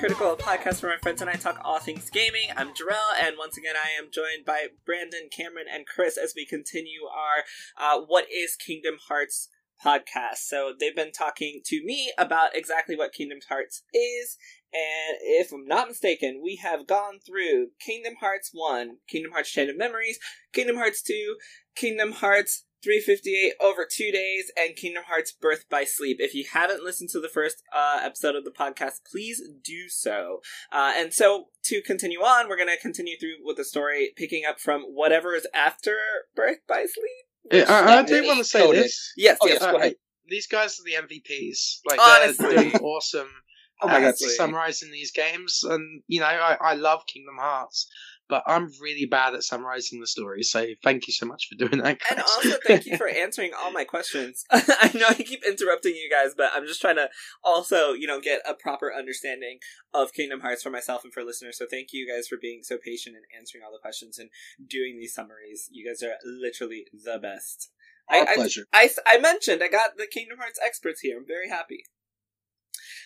Critical, a podcast where my friends and I talk all things gaming. I'm Jarrell, and once again, I am joined by Brandon, Cameron, and Chris as we continue our uh, "What Is Kingdom Hearts" podcast. So they've been talking to me about exactly what Kingdom Hearts is, and if I'm not mistaken, we have gone through Kingdom Hearts One, Kingdom Hearts Chain of Memories, Kingdom Hearts Two, Kingdom Hearts 358 over two days and Kingdom Hearts Birth by Sleep. If you haven't listened to the first uh, episode of the podcast, please do so. Uh, and so to continue on, we're going to continue through with the story, picking up from whatever is after Birth by Sleep. Yeah, I, I do want to say coded. this. Yes, Oh, yes, yes, go go ahead. ahead. These guys are the MVPs. Like Honestly. they're doing awesome Oh my at God. Summarizing these games, and you know I, I love Kingdom Hearts, but I'm really bad at summarizing the story. So thank you so much for doing that. And also, thank you for answering all my questions. I know I keep interrupting you guys, but I'm just trying to also, you know, get a proper understanding of Kingdom Hearts for myself and for listeners. So thank you guys for being so patient and answering all the questions and doing these summaries. You guys are literally the best. Our I, pleasure. I, I mentioned I got the Kingdom Hearts experts here. I'm very happy.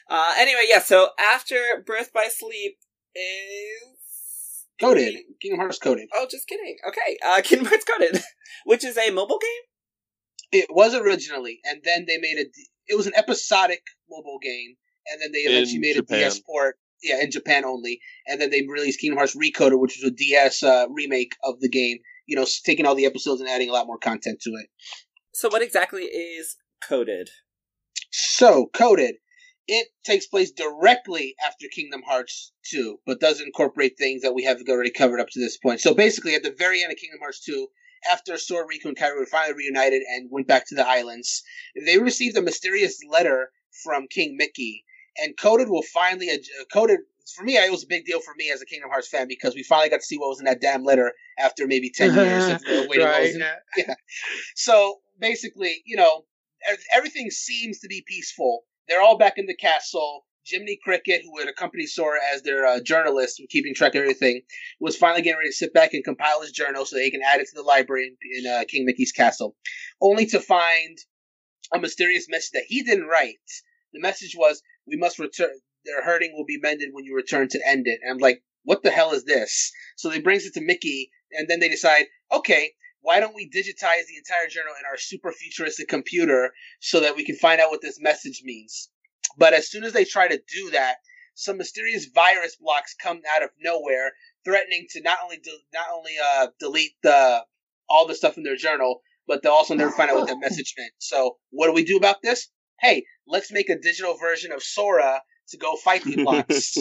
Uh, anyway, yeah. So after Birth by Sleep is Coded. Kingdom Hearts coded. Oh, just kidding. Okay, uh, Kingdom Hearts Coded, which is a mobile game. It was originally, and then they made a. It was an episodic mobile game, and then they eventually In made Japan. a DS port. Yeah, in Japan only, and then they released Kingdom Hearts Recoded, which was a DS uh, remake of the game. You know, taking all the episodes and adding a lot more content to it. So, what exactly is Coded? So, Coded, it takes place directly after Kingdom Hearts 2, but does incorporate things that we have already covered up to this point. So, basically, at the very end of Kingdom Hearts 2, after Sora, Riku, and Kairi were finally reunited and went back to the islands, they received a mysterious letter from King Mickey, and Coded will finally. Uh, Coded, for me, it was a big deal for me as a Kingdom Hearts fan because we finally got to see what was in that damn letter after maybe 10 years of uh, waiting. right? in- yeah. so basically, you know, everything seems to be peaceful. They're all back in the castle. Jiminy Cricket, who had accompanied Sora as their uh, journalist and keeping track of everything, was finally getting ready to sit back and compile his journal so they can add it to the library in, in uh, King Mickey's castle, only to find a mysterious message that he didn't write. The message was, "We must return. Their hurting will be mended when you return to end it." And I'm like, "What the hell is this?" So they brings it to Mickey, and then they decide, "Okay, why don't we digitize the entire journal in our super futuristic computer so that we can find out what this message means? But as soon as they try to do that, some mysterious virus blocks come out of nowhere, threatening to not only de- not only uh, delete the all the stuff in their journal, but they'll also never find out what that message meant. So what do we do about this? Hey, let's make a digital version of Sora to go fight the blocks.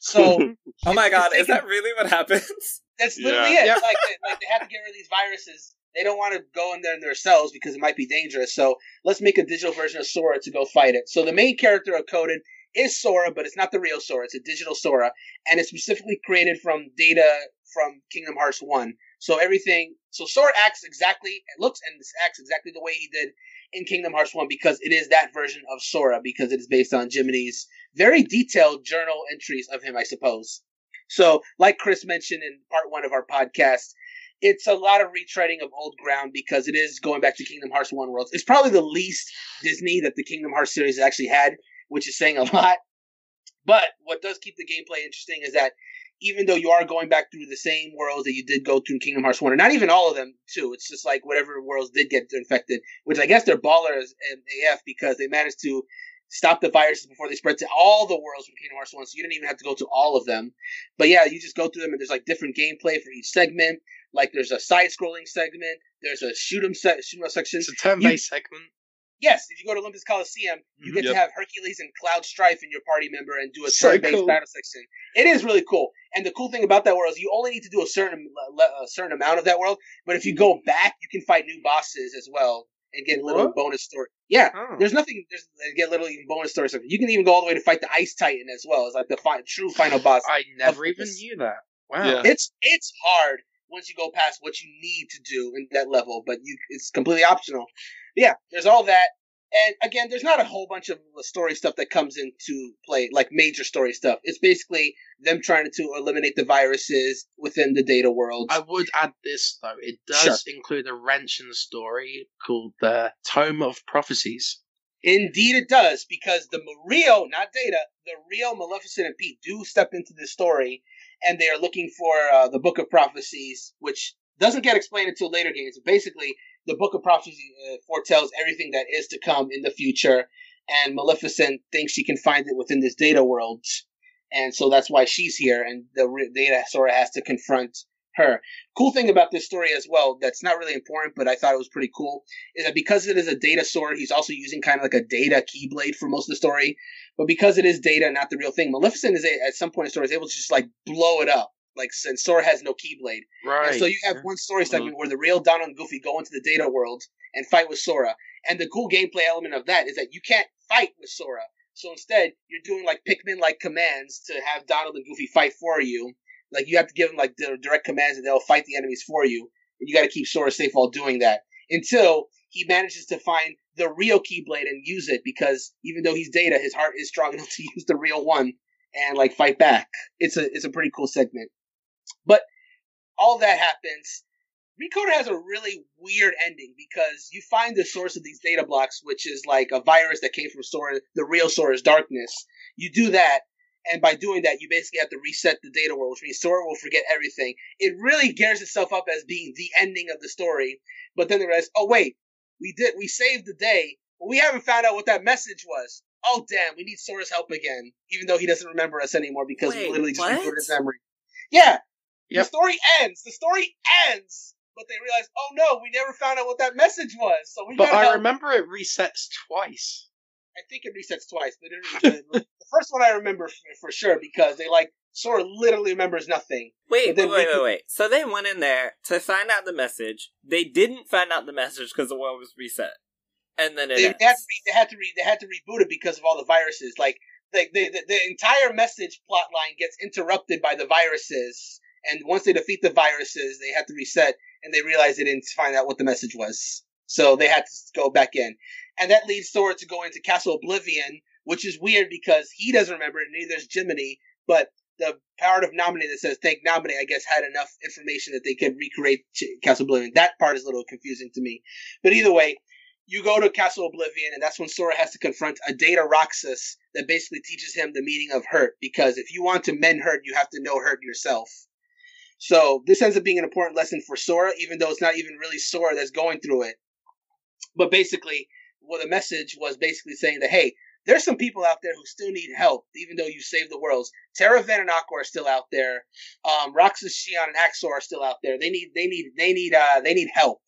so Oh my god, is that really what happens? That's literally Yeah. it. Yeah. Like they, like they have to get rid of these viruses. They don't want to go in there in themselves because it might be dangerous. So let's make a digital version of Sora to go fight it. So the main character of Coded is Sora, but it's not the real Sora. It's a digital Sora, and it's specifically created from data from Kingdom Hearts One. So everything. So Sora acts exactly, it looks and acts exactly the way he did in Kingdom Hearts One because it is that version of Sora because it is based on Jiminy's very detailed journal entries of him, I suppose. So, like Chris mentioned in part one of our podcast, it's a lot of retreading of old ground because it is going back to Kingdom Hearts One Worlds. It's probably the least Disney that the Kingdom Hearts series actually had, which is saying a lot. But what does keep the gameplay interesting is that even though you are going back through the same worlds that you did go through in Kingdom Hearts One, and not even all of them too, it's just like whatever worlds did get infected, which I guess they're ballers and AF because they managed to stop the viruses before they spread to all the worlds from Kingdom Hearts 1, so you didn't even have to go to all of them. But yeah, you just go through them and there's like different gameplay for each segment. Like there's a side scrolling segment, there's a shoot 'em se- shoot 'em up section. It's a turn-based segment. Yes, if you go to Olympus Coliseum, you get mm-hmm. Yep. to have Hercules and Cloud Strife in your party member and do a So turn-based cool. battle section. It is really cool. And the cool thing about that world is you only need to do a certain a certain amount of that world, but if you go back, you can fight new bosses as well and get little What? bonus story. Yeah, Oh. there's nothing. There's get little even bonus stories. You can even go all the way to fight the Ice Titan as well. It's like the fi- true final boss. I never even course. knew that. Wow. Yeah. It's it's hard once you go past what you need to do in that level, but you it's completely optional. Yeah, there's all that. And again, there's not a whole bunch of story stuff that comes into play, like major story stuff. It's basically them trying to eliminate the viruses within the data world. I would add this though. It does include a wrench in the story called the Tome of Prophecies. Indeed, it does, because the real, not Data, the real Maleficent and Pete do step into the story, and they are looking for uh, the Book of Prophecies, which doesn't get explained until later games. Basically, the Book of Prophecy uh, foretells everything that is to come in the future, and Maleficent thinks she can find it within this data world, and so that's why she's here, and the data sort of has to confront her. Cool thing about this story as well, that's not really important, but I thought it was pretty cool, is that because it is a data Sora, he's also using kind of like a data keyblade for most of the story. But because it is data, not the real thing, Maleficent is a, at some point in the story is able to just like blow it up. Like since Sora has no keyblade, Right. and so you have one story segment mm-hmm. where the real Donald and Goofy go into the data world and fight with Sora. And the cool gameplay element of that is that you can't fight with Sora. So instead, you're doing like Pikmin like commands to have Donald and Goofy fight for you. Like you have to give them like the direct commands and they'll fight the enemies for you. And you got to keep Sora safe while doing that. Until he manages to find the real Keyblade and use it because even though he's Data, his heart is strong enough to use the real one and like fight back. It's a it's a pretty cool segment. All that happens. Recoded has a really weird ending because you find the source of these data blocks, which is like a virus that came from Sora, the real Sora's darkness. You do that, and by doing that, you basically have to reset the data world, which means Sora will forget everything. It really gears itself up as being the ending of the story, but then they realize, oh wait, we did, we saved the day, but we haven't found out what that message was. Oh damn, we need Sora's help again, even though he doesn't remember us anymore because we literally just what? recorded his memory. Yeah, Yep. the story ends. The story ends. But they realize, oh no, we never found out what that message was. So we But I help. remember it resets twice. I think it resets twice, but it, the, the first one I remember for, for sure because they like Sora literally remembers nothing. Wait, wait, wait, wait, wait. So they went in there to find out the message. They didn't find out the message because the world was reset, and then it They, ends. they had to re, they had to re, they had to reboot it because of all the viruses. Like the the, the, the entire message plot line gets interrupted by the viruses, and once they defeat the viruses, they had to reset, and they realized they didn't find out what the message was, so they had to go back in, and that leads Sora to go into Castle Oblivion, which is weird because he doesn't remember it, neither does Jiminy, but the power of Naminé that says thank Naminé, I guess, had enough information that they could recreate Castle Oblivion. That part is a little confusing to me. But either way, you go to Castle Oblivion, and that's when Sora has to confront a Data Roxas that basically teaches him the meaning of hurt. Because if you want to mend hurt, you have to know hurt yourself. So this ends up being an important lesson for Sora, even though it's not even really Sora that's going through it. But basically, well, the message was basically saying that hey, there's some people out there who still need help, even though you saved the worlds. Terra Ven and Aqua are still out there. Um, Roxas, Xion, and Axel are still out there. They need, they need, they need, uh, they need help.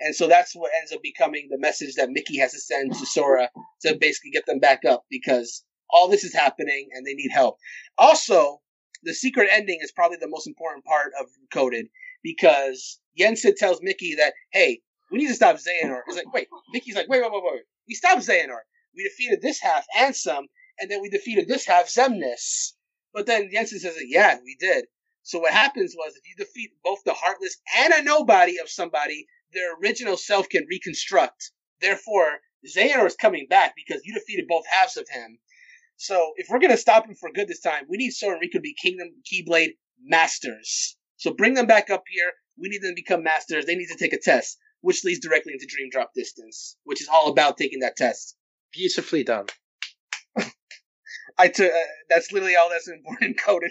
And so that's what ends up becoming the message that Mickey has to send to Sora to basically get them back up because all this is happening and they need help. Also, the secret ending is probably the most important part of Coded because Yensid tells Mickey that, hey, we need to stop Xehanort. He's like, wait, Mickey's like, wait, wait, wait, wait. We stopped Xehanort. We defeated this half, Ansem, and then we defeated this half, Xemnas. But then Yensid says, yeah, we did. So what happens was if you defeat both the heartless and a nobody of somebody, their original self can reconstruct. Therefore, Xehanort is coming back because you defeated both halves of him. So if we're gonna stop him for good this time, we need Sora and Riku to be Kingdom Keyblade masters. So bring them back up here. We need them to become masters. They need to take a test, which leads directly into Dream Drop Distance, which is all about taking that test. Beautifully done. I took. Uh, that's literally all that's important coded.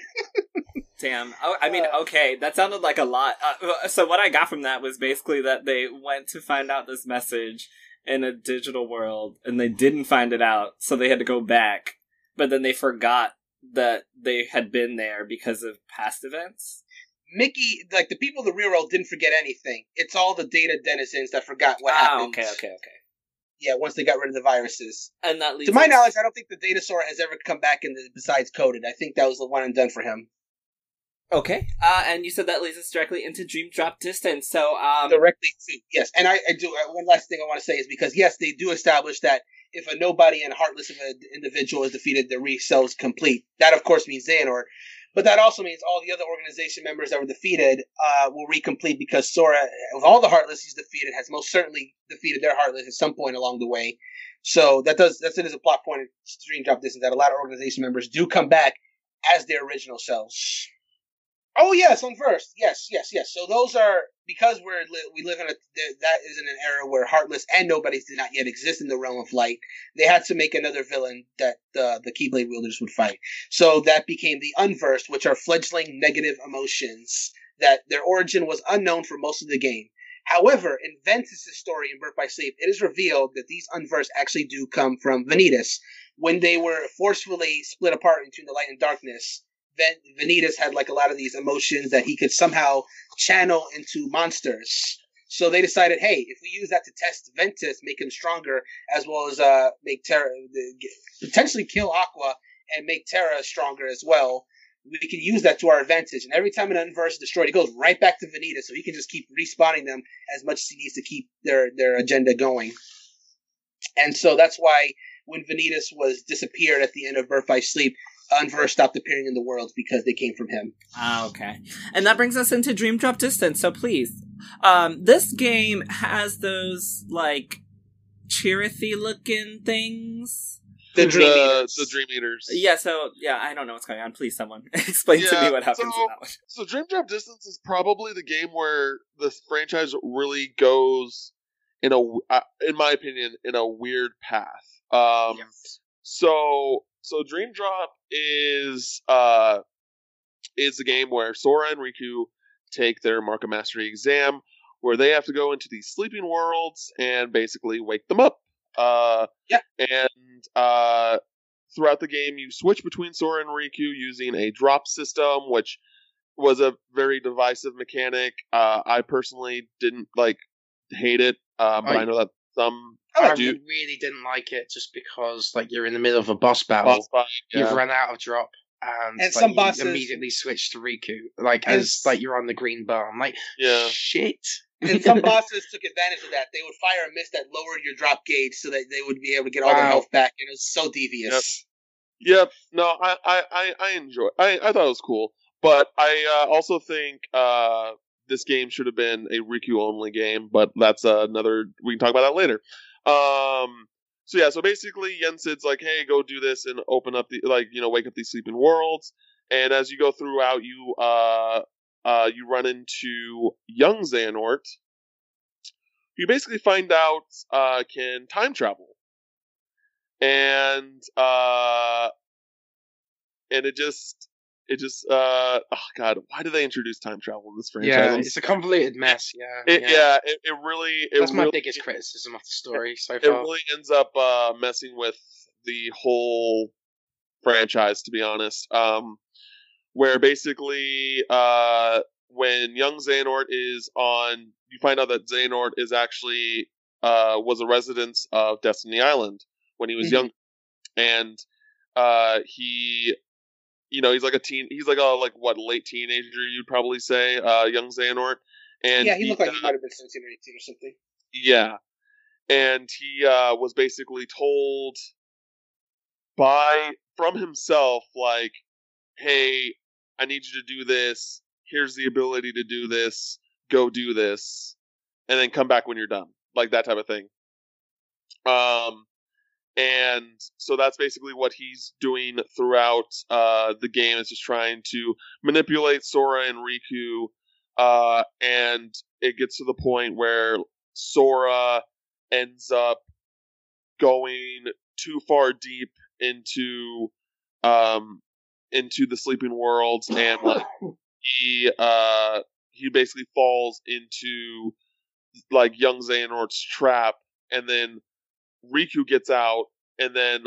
Damn. Oh, I mean, Uh, okay, that sounded like a lot. Uh, so what I got from that was basically that they went to find out this message in a digital world, and they didn't find it out, so they had to go back. But then they forgot that they had been there because of past events. Mickey, like the people of the real world, didn't forget anything. It's all the data denizens that forgot what ah, happened. okay, okay, okay. Yeah, once they got rid of the viruses. And that leads To my knowledge, I don't think the Data Sora has ever come back in the, besides coded. I think that was the one and done for him. Okay. Uh, and you said that leads us directly into Dream Drop Distance. So, um, directly to yes. And I, I do uh, one last thing I want to say is because yes, they do establish that if a nobody and heartless of an individual is defeated, the recells complete. That of course means Xehanort. But that also means all the other organization members that were defeated uh, will recomplete because Sora, with all the Heartless he's defeated, has most certainly defeated their Heartless at some point along the way. So that does that's it as a plot point in Dream Drop Distance that a lot of organization members do come back as their original selves. Oh yes, on first, yes, yes, yes. So those are because we're we live in a th- that is in an era where Heartless and Nobodies did not yet exist in the realm of light. They had to make another villain that the the Keyblade wielders would fight. So that became the Unversed, which are fledgling negative emotions that their origin was unknown for most of the game. However, in Ventus' story in Birth by Sleep, it is revealed that these Unversed actually do come from Vanitas. When they were forcefully split apart into the light and darkness, Ven- Vanitas had like a lot of these emotions that he could somehow channel into monsters. So they decided, hey, if we use that to test Ventus, make him stronger, as well as uh, make Terra potentially kill Aqua and make Terra stronger as well, we can use that to our advantage. And every time an unverse is destroyed, it goes right back to Vanitas, so he can just keep respawning them as much as he needs to keep their their agenda going. And so that's why when Vanitas was disappeared at the end of Birth by Sleep, Unverse stopped appearing in the world because they came from him. Ah, okay. And that brings us into Dream Drop Distance, so please. Um, this game has those, like, Chirithy looking things. The Dream the, Eaters. the Dream Eaters. Yeah, so, yeah, I don't know what's going on. Please, someone explain to me what happens so- in that one. So Dream Drop Distance is probably the game where the franchise really goes in a, w- uh, in my opinion, in a weird path. Um, So so Dream Drop is uh is a game where Sora and Riku take their Mark of Mastery exam, where they have to go into these sleeping worlds and basically wake them up. Uh, Yeah. And uh, throughout the game, you switch between Sora and Riku using a drop system, which was a very divisive mechanic. Uh, I personally didn't like hate it, uh, but I- I know that some I do really didn't like it just because like you're in the middle of a boss battle, boss fight. you've yeah. run out of drop, and, And like, some you bosses- immediately switch to Riku, like And as like you're on the green bar. I'm like, Yeah. shit. And some bosses took advantage of that. They would fire a mist that lowered your drop gauge so that they would be able to get all their health back, and it was so devious. Yep. No, I, I, I, I enjoy. I, I thought it was cool, but I uh, also think uh, this game should have been a Riku only game. But that's uh, another. We can talk about that later. Um. So yeah. So basically, Yensid's like, "Hey, go do this and open up the like, you know, wake up these sleeping worlds." And as you go throughout, you uh, uh, you run into young Xehanort. You basically find out uh, can time travel and uh and it just it just uh oh god why do they introduce time travel in this franchise Yeah, it's a convoluted mess. Yeah, it, yeah, it, it really it That's my really, biggest criticism of the story so it really ends up uh messing with the whole franchise to be honest um where basically uh when young Xehanort is on you find out that Xehanort is actually uh was a resident of Destiny Island when he was Mhm. young and uh he you know he's like a teen he's like a like what late teenager you'd probably say uh young Xehanort and yeah, he looked like he uh, might have been 17 or 18 or something. yeah. And he uh, was basically told by from himself, like, hey, I need you to do this. Here's the ability to do this. Go do this. And then come back when you're done. Like that type of thing. Um and so that's basically what he's doing throughout uh, the game is just trying to manipulate Sora and Riku uh, and it gets to the point where Sora ends up going too far deep into um into the sleeping worlds and like he uh he basically falls into like young Xehanort's trap and then Riku gets out and then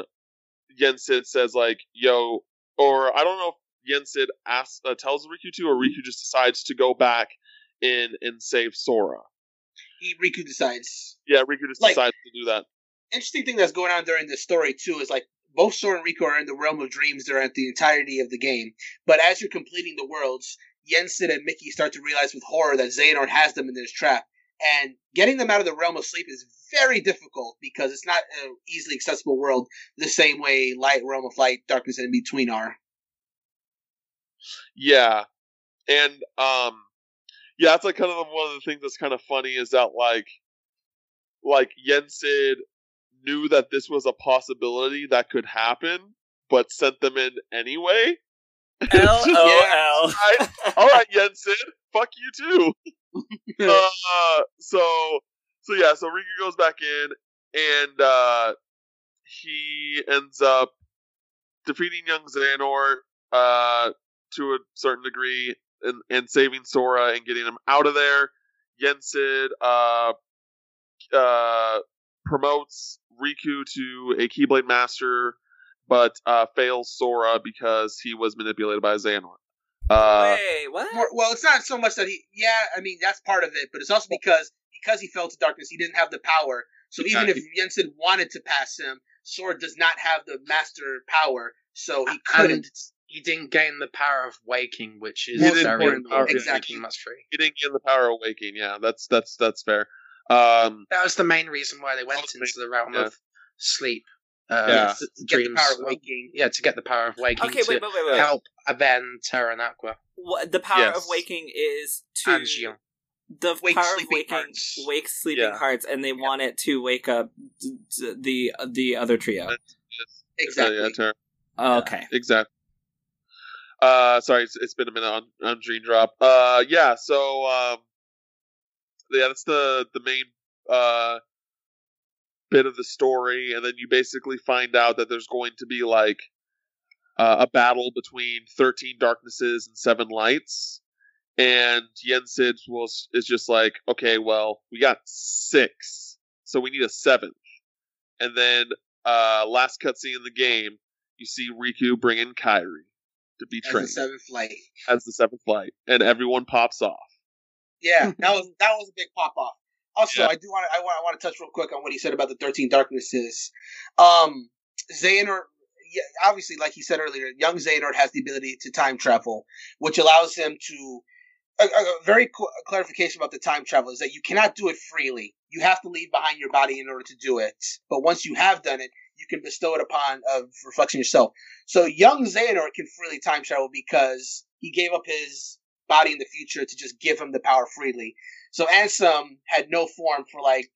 Yensid says like yo or I don't know if Yensid asks uh, tells Riku to or Riku just decides to go back in and save Sora. He Riku decides. Yeah, Riku just Like- decides to do that. Interesting thing that's going on during this story too is like both Sora and Riku are in the realm of dreams throughout the entirety of the game. But as you're completing the worlds, Yensid and Mickey start to realize with horror that Xehanort has them in his trap. And getting them out of the realm of sleep is very difficult because it's not an easily accessible world the same way light, realm of light, darkness, and in between are. Yeah, and um, yeah, that's like kind of one of the things that's kind of funny is that like, like Yensid knew that this was a possibility that could happen, but sent them in anyway. It's just- LOL. Right? All right, Yensid, fuck you too. uh, so so yeah, so Riku goes back in and uh he ends up defeating young Xehanort uh to a certain degree and, and saving Sora and getting him out of there. Yensid uh uh promotes Riku to a Keyblade Master but uh fails Sora because he was manipulated by Xehanort. Uh Wait, what? More, well, it's not so much that he. Yeah, I mean that's part of it, but it's also because because he fell to darkness, he didn't have the power. So even if Yensid wanted to pass him, Sora does not have the master power, so he couldn't. And he didn't gain the power of waking, which is He didn't very important Exactly. Kingdom Hearts 3. he didn't get the power of waking. Yeah, that's that's that's fair. Um, That was the main reason why they went Ultimate- into the realm yeah. of sleep. Uh, Yeah. the- the Get the dreams. power of waking. Yeah, to get the power of waking Okay, to wait, wait, wait, wait. help Aven, Terra, and Aqua. What, the power of waking is to And Gion. the Wake power of waking hearts. wake sleeping Yeah. hearts, and they want it to wake up d- d- the the other trio. Exactly. Yeah, Tara. Okay. Exactly. Uh, sorry, it's, it's been a minute on, on Dream Drop. Uh, yeah, so um, yeah, that's the the main uh bit of the story, and then you basically find out that there's going to be like uh, a battle between thirteen darknesses and seven lights, and Yensid was is just like, okay, well, we got six, so we need a seventh, and then uh, last cutscene in the game, you see Riku bring in Kairi to be trained As the seventh light. as the seventh light, and everyone pops off. Yeah, that was that was a big pop off. Also, Yeah. I do want to I want I want to touch real quick on what he said about the thirteen darknesses. Um, Xehanort, yeah, obviously, like he said earlier, young Xehanort has the ability to time travel, which allows him to. A, a a very cl- clarification about the time travel is that you cannot do it freely. You have to leave behind your body in order to do it. But once you have done it, you can bestow it upon a reflection yourself. So young Xehanort can freely time travel because he gave up his body in the future to just give him the power freely. So Ansem had no form for like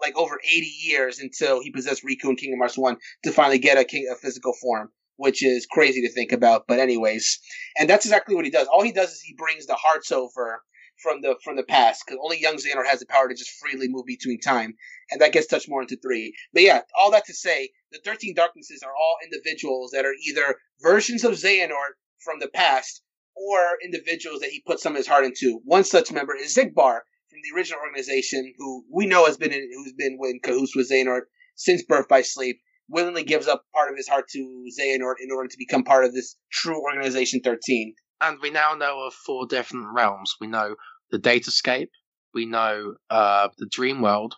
like over 80 years until he possessed Riku in Kingdom Hearts 1 to finally get a, king, a physical form, which is crazy to think about. But anyways, and that's exactly what he does. All he does is he brings the hearts over from the from the past because only young Xehanort has the power to just freely move between time, and that gets touched more into three. But yeah, all that to say, the 13 Darknesses are all individuals that are either versions of Xehanort from the past or individuals that he put some of his heart into. One such member is Xigbar from the original organization, who we know has been in, who's been in cahoots with Xehanort since Birth by Sleep. Willingly gives up part of his heart to Xehanort in order to become part of this true organization 13. And we now know of four different realms. We know the Datascape, we know uh, the Dream World,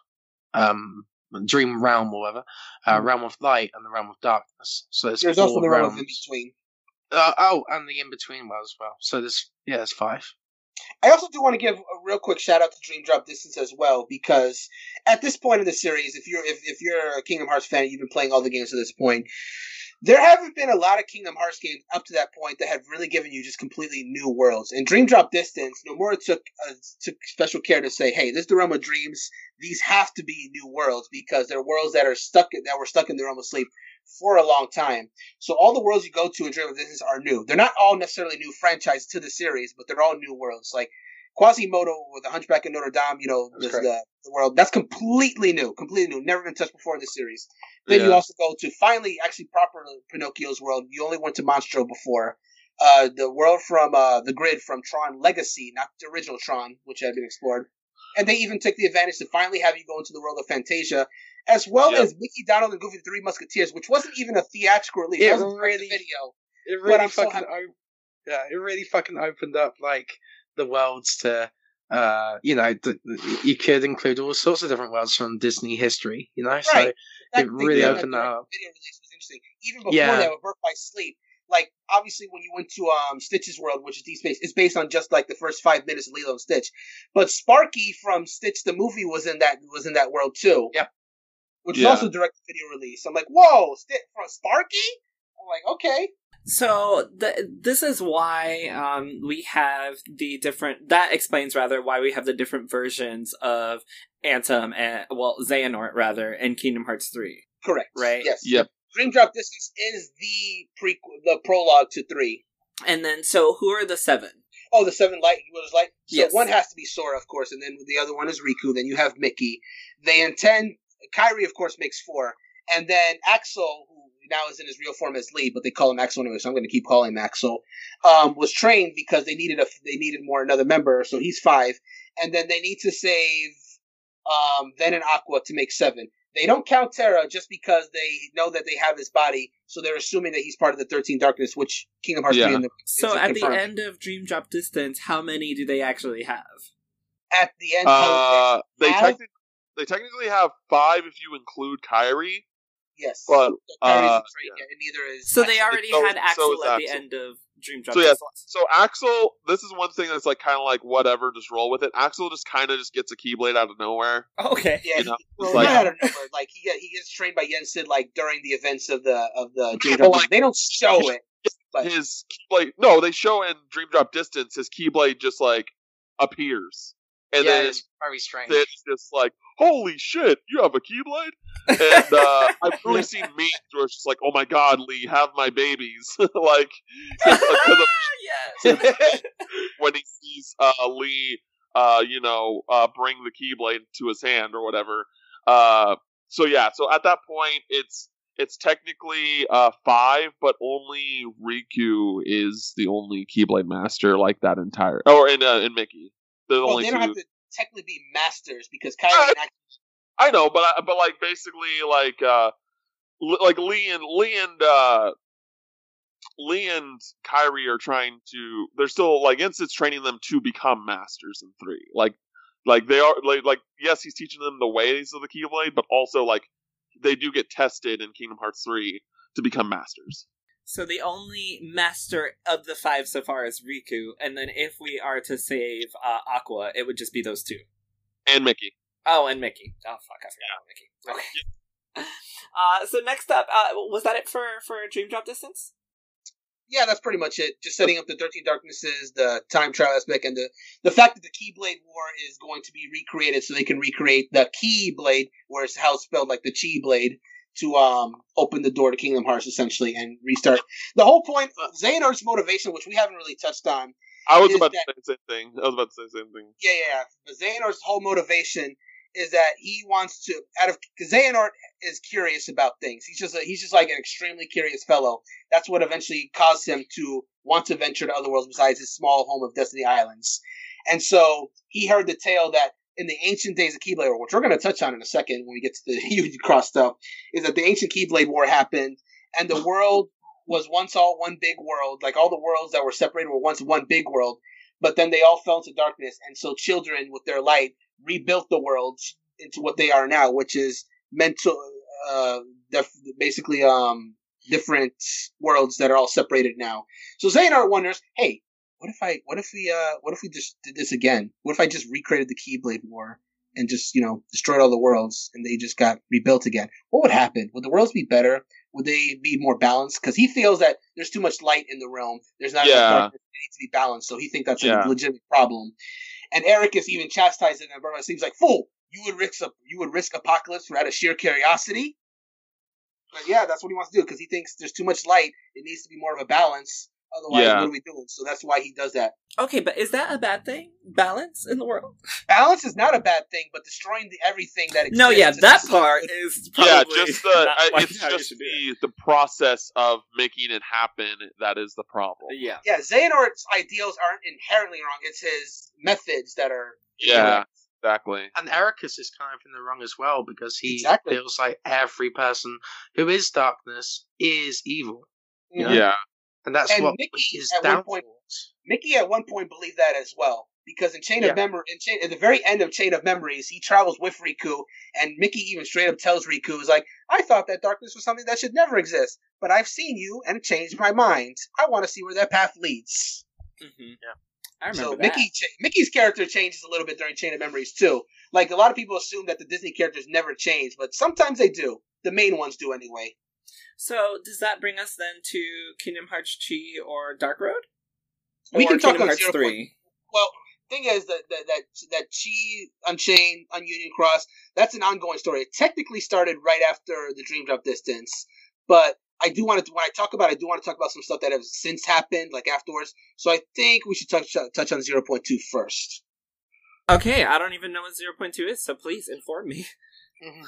um, Dream Realm, or whatever, uh, Mhm. Realm of Light, and the Realm of Darkness. So there's, There's also the realm of in between. Uh, oh, and the in between world as well. So there's yeah, there's five. I also do want to give a real quick shout out to Dream Drop Distance as well because at this point in the series, if you're if, if you're a Kingdom Hearts fan, you've been playing all the games to this point. There haven't been a lot of Kingdom Hearts games up to that point that have really given you just completely new worlds. And Dream Drop Distance, Nomura took uh, took special care to say, "Hey, this is the realm of dreams. These have to be new worlds because they're worlds that are stuck that were stuck in the realm of sleep for a long time. So all the worlds you go to in Dream of Distance are new. They're not all necessarily new franchises to the series, but they're all new worlds. Like Quasimodo with the Hunchback of Notre Dame, you know, the, the, the world that's completely new, completely new, never been touched before in the series. Then you also go to finally, actually, proper Pinocchio's world. You only went to Monstro before. Uh, the world from uh, the grid from Tron Legacy, not the original Tron, which had been explored. And they even took the advantage to finally have you go into the world of Fantasia, as well Yep. as Mickey, Donald, and Goofy the Three Musketeers, which wasn't even a theatrical release. It It was a really- video. It But I'm so op- yeah, it really fucking opened up like the worlds to uh you know th- th- you could include all sorts of different worlds from Disney history, you know. So That It really opened that up. Video release was interesting. Even before Yeah. that, with Birth by Sleep, like obviously when you went to um Stitch's world, which is Deep Space, it's based on just like the first five minutes of Lilo and Stitch. But Sparky from Stitch the movie was in that was in that world too. Yep. Which Yeah. is also direct video release. I'm like, whoa, Stitch from Sparky? I'm like, okay. So the, this is why um, we have the different. That explains rather why we have the different versions of Ansem and well Xehanort rather in Kingdom Hearts three. Correct. Right. Yes. Yep. Dream Drop Distance is the prequel, the prologue to three. And then so who are the seven? Oh, the seven light was like so. Yes. One has to be Sora, of course, and then the other one is Riku. Then you have Mickey. They intend Kairi, of course, makes four, and then Axel, who now is in his real form as Lea, but they call him Axel anyway, so I'm going to keep calling him Axel. Um, was trained because they needed a they needed more another member, so he's five, and then they need to save um, Ven and Aqua to make seven. They don't count Terra just because they know that they have his body, so they're assuming that he's part of the Thirteen Darkness, which Kingdom Hearts Yeah. three the So is at the end of Dream Drop Distance, how many do they actually have? at the end. Uh, they have- technically they technically have five if you include Kairi, yes, but So uh, a trait, yeah, and neither is So they already so- had Axel is at the end of Dream Drop So, yes. So Axel, this is one thing that's like kind of like whatever, just roll with it. Axel just kind of just gets a keyblade out of nowhere. Okay. Yeah, you know, he, well, it's like- not out of nowhere. Like he he gets trained by Yen Sid like during the events of the of the Dream Yeah, Drop. like- they don't show it. But His keyblade, no, they show in Dream Drop Distance, his keyblade just like appears, and yeah, then it's very strange. then it's just like, holy shit, you have a keyblade. And uh, I've really seen memes where it's just like, oh my god, Lea, have my babies, like, 'cause of when he sees uh, Lea, uh, you know, uh, bring the Keyblade to his hand or whatever. Uh, so yeah, so at that point, it's it's technically uh, five, but only Riku is the only Keyblade master like that entire, or in uh, in Mickey. There's well, only they two. don't have to technically be masters because Kairi Uh, Axel. I know, but I, but like basically like uh like Lea and Lea and uh Lea and Kairi are trying to they're still like Yensid's training them to become masters in 3. Like like they are like like yes, he's teaching them the ways of the Keyblade, but also like they do get tested in Kingdom Hearts 3 to become masters. So the only master of the five so far is Riku, and then if we are to save uh, Aqua, it would just be those two. And Mickey. Oh, and Mickey. Oh fuck, I forgot about Mickey. Okay. Uh, so next up, uh, was that it for for Dream Drop Distance? Yeah, that's pretty much it. Just setting up the Thirteen Darknesses, the time travel aspect, and the the fact that the Keyblade War is going to be recreated, so they can recreate the Keyblade, where it's how it's spelled like the Chi Blade, to um open the door to Kingdom Hearts essentially and restart. The whole point, uh, Xehanort's motivation, which we haven't really touched on, I was about that- to say the same thing. I was about to say the same thing. yeah, yeah, yeah. But Xehanort's whole motivation is that he wants to out of because Xehanort is curious about things. He's just a, he's just like an extremely curious fellow. That's what eventually caused him to want to venture to other worlds besides his small home of Destiny Islands. And so he heard the tale that in the ancient days of Keyblade War, which we're going to touch on in a second when we get to the huge cross stuff, is that the ancient Keyblade War happened and the world was once all one big world. Like all the worlds that were separated were once one big world, but then they all fell into darkness. And so children with their light rebuilt the worlds into what they are now, which is mental, uh, def- basically, um, different worlds that are all separated now. So Xehanort wonders, hey, what if I, what if we, uh, what if we just did this again? What if I just recreated the Keyblade War and just, you know, destroyed all the worlds and they just got rebuilt again? What would happen? Would the worlds be better? Would they be more balanced? Because he feels that there's too much light in the realm. There's not Yeah. enough darkness. They need to be balanced. So he thinks that's Yeah. a legitimate problem. And Eric is even chastising him. It seems like fool. You would risk a you would risk apocalypse out of sheer curiosity. But yeah, that's what he wants to do because he thinks there's too much light. It needs to be more of a balance. Otherwise, Yeah. what are we doing? So that's why he does that. Okay, but is that a bad thing? Balance in the world? Balance is not a bad thing, but destroying the everything that exists. No, yeah, that part good. is yeah, just the not uh, it's just should do it. the the process of making it happen that is the problem. Yeah. Yeah, Xehanort's ideals aren't inherently wrong. It's his methods that are. Yeah, incorrect. exactly. And Eraqus is kind of in the wrong as well because he Exactly. feels like every person who is darkness is evil, You Yeah. Know? and that's And what Mickey, his at one downfall. point- Mickey at one point believed that as well. Because in Chain Yeah. of Memory, in Chain, at the very end of Chain of Memories, he travels with Riku, and Mickey even straight up tells Riku, "Is like, I thought that darkness was something that should never exist, but I've seen you and it changed my mind. I want to see where that path leads." Mm-hmm. Yeah. I remember So that. Mickey, Mickey's character changes a little bit during Chain of Memories too. Like a lot of people assume that the Disney characters never change, but sometimes they do. The main ones do anyway. So does that bring us then to Kingdom Hearts Chi or Dark Road? We Or can talk Kingdom about Hearts three. Well, thing is that that that that Chi Unchained on Union Cross that's an ongoing story. It technically started right after the Dream Drop distance, but I do want to when I talk about it, I do want to talk about some stuff that has since happened, like afterwards. So I think we should touch touch on 0.2 first. Okay, I don't even know what zero point two is, so please inform me. Mm-hmm.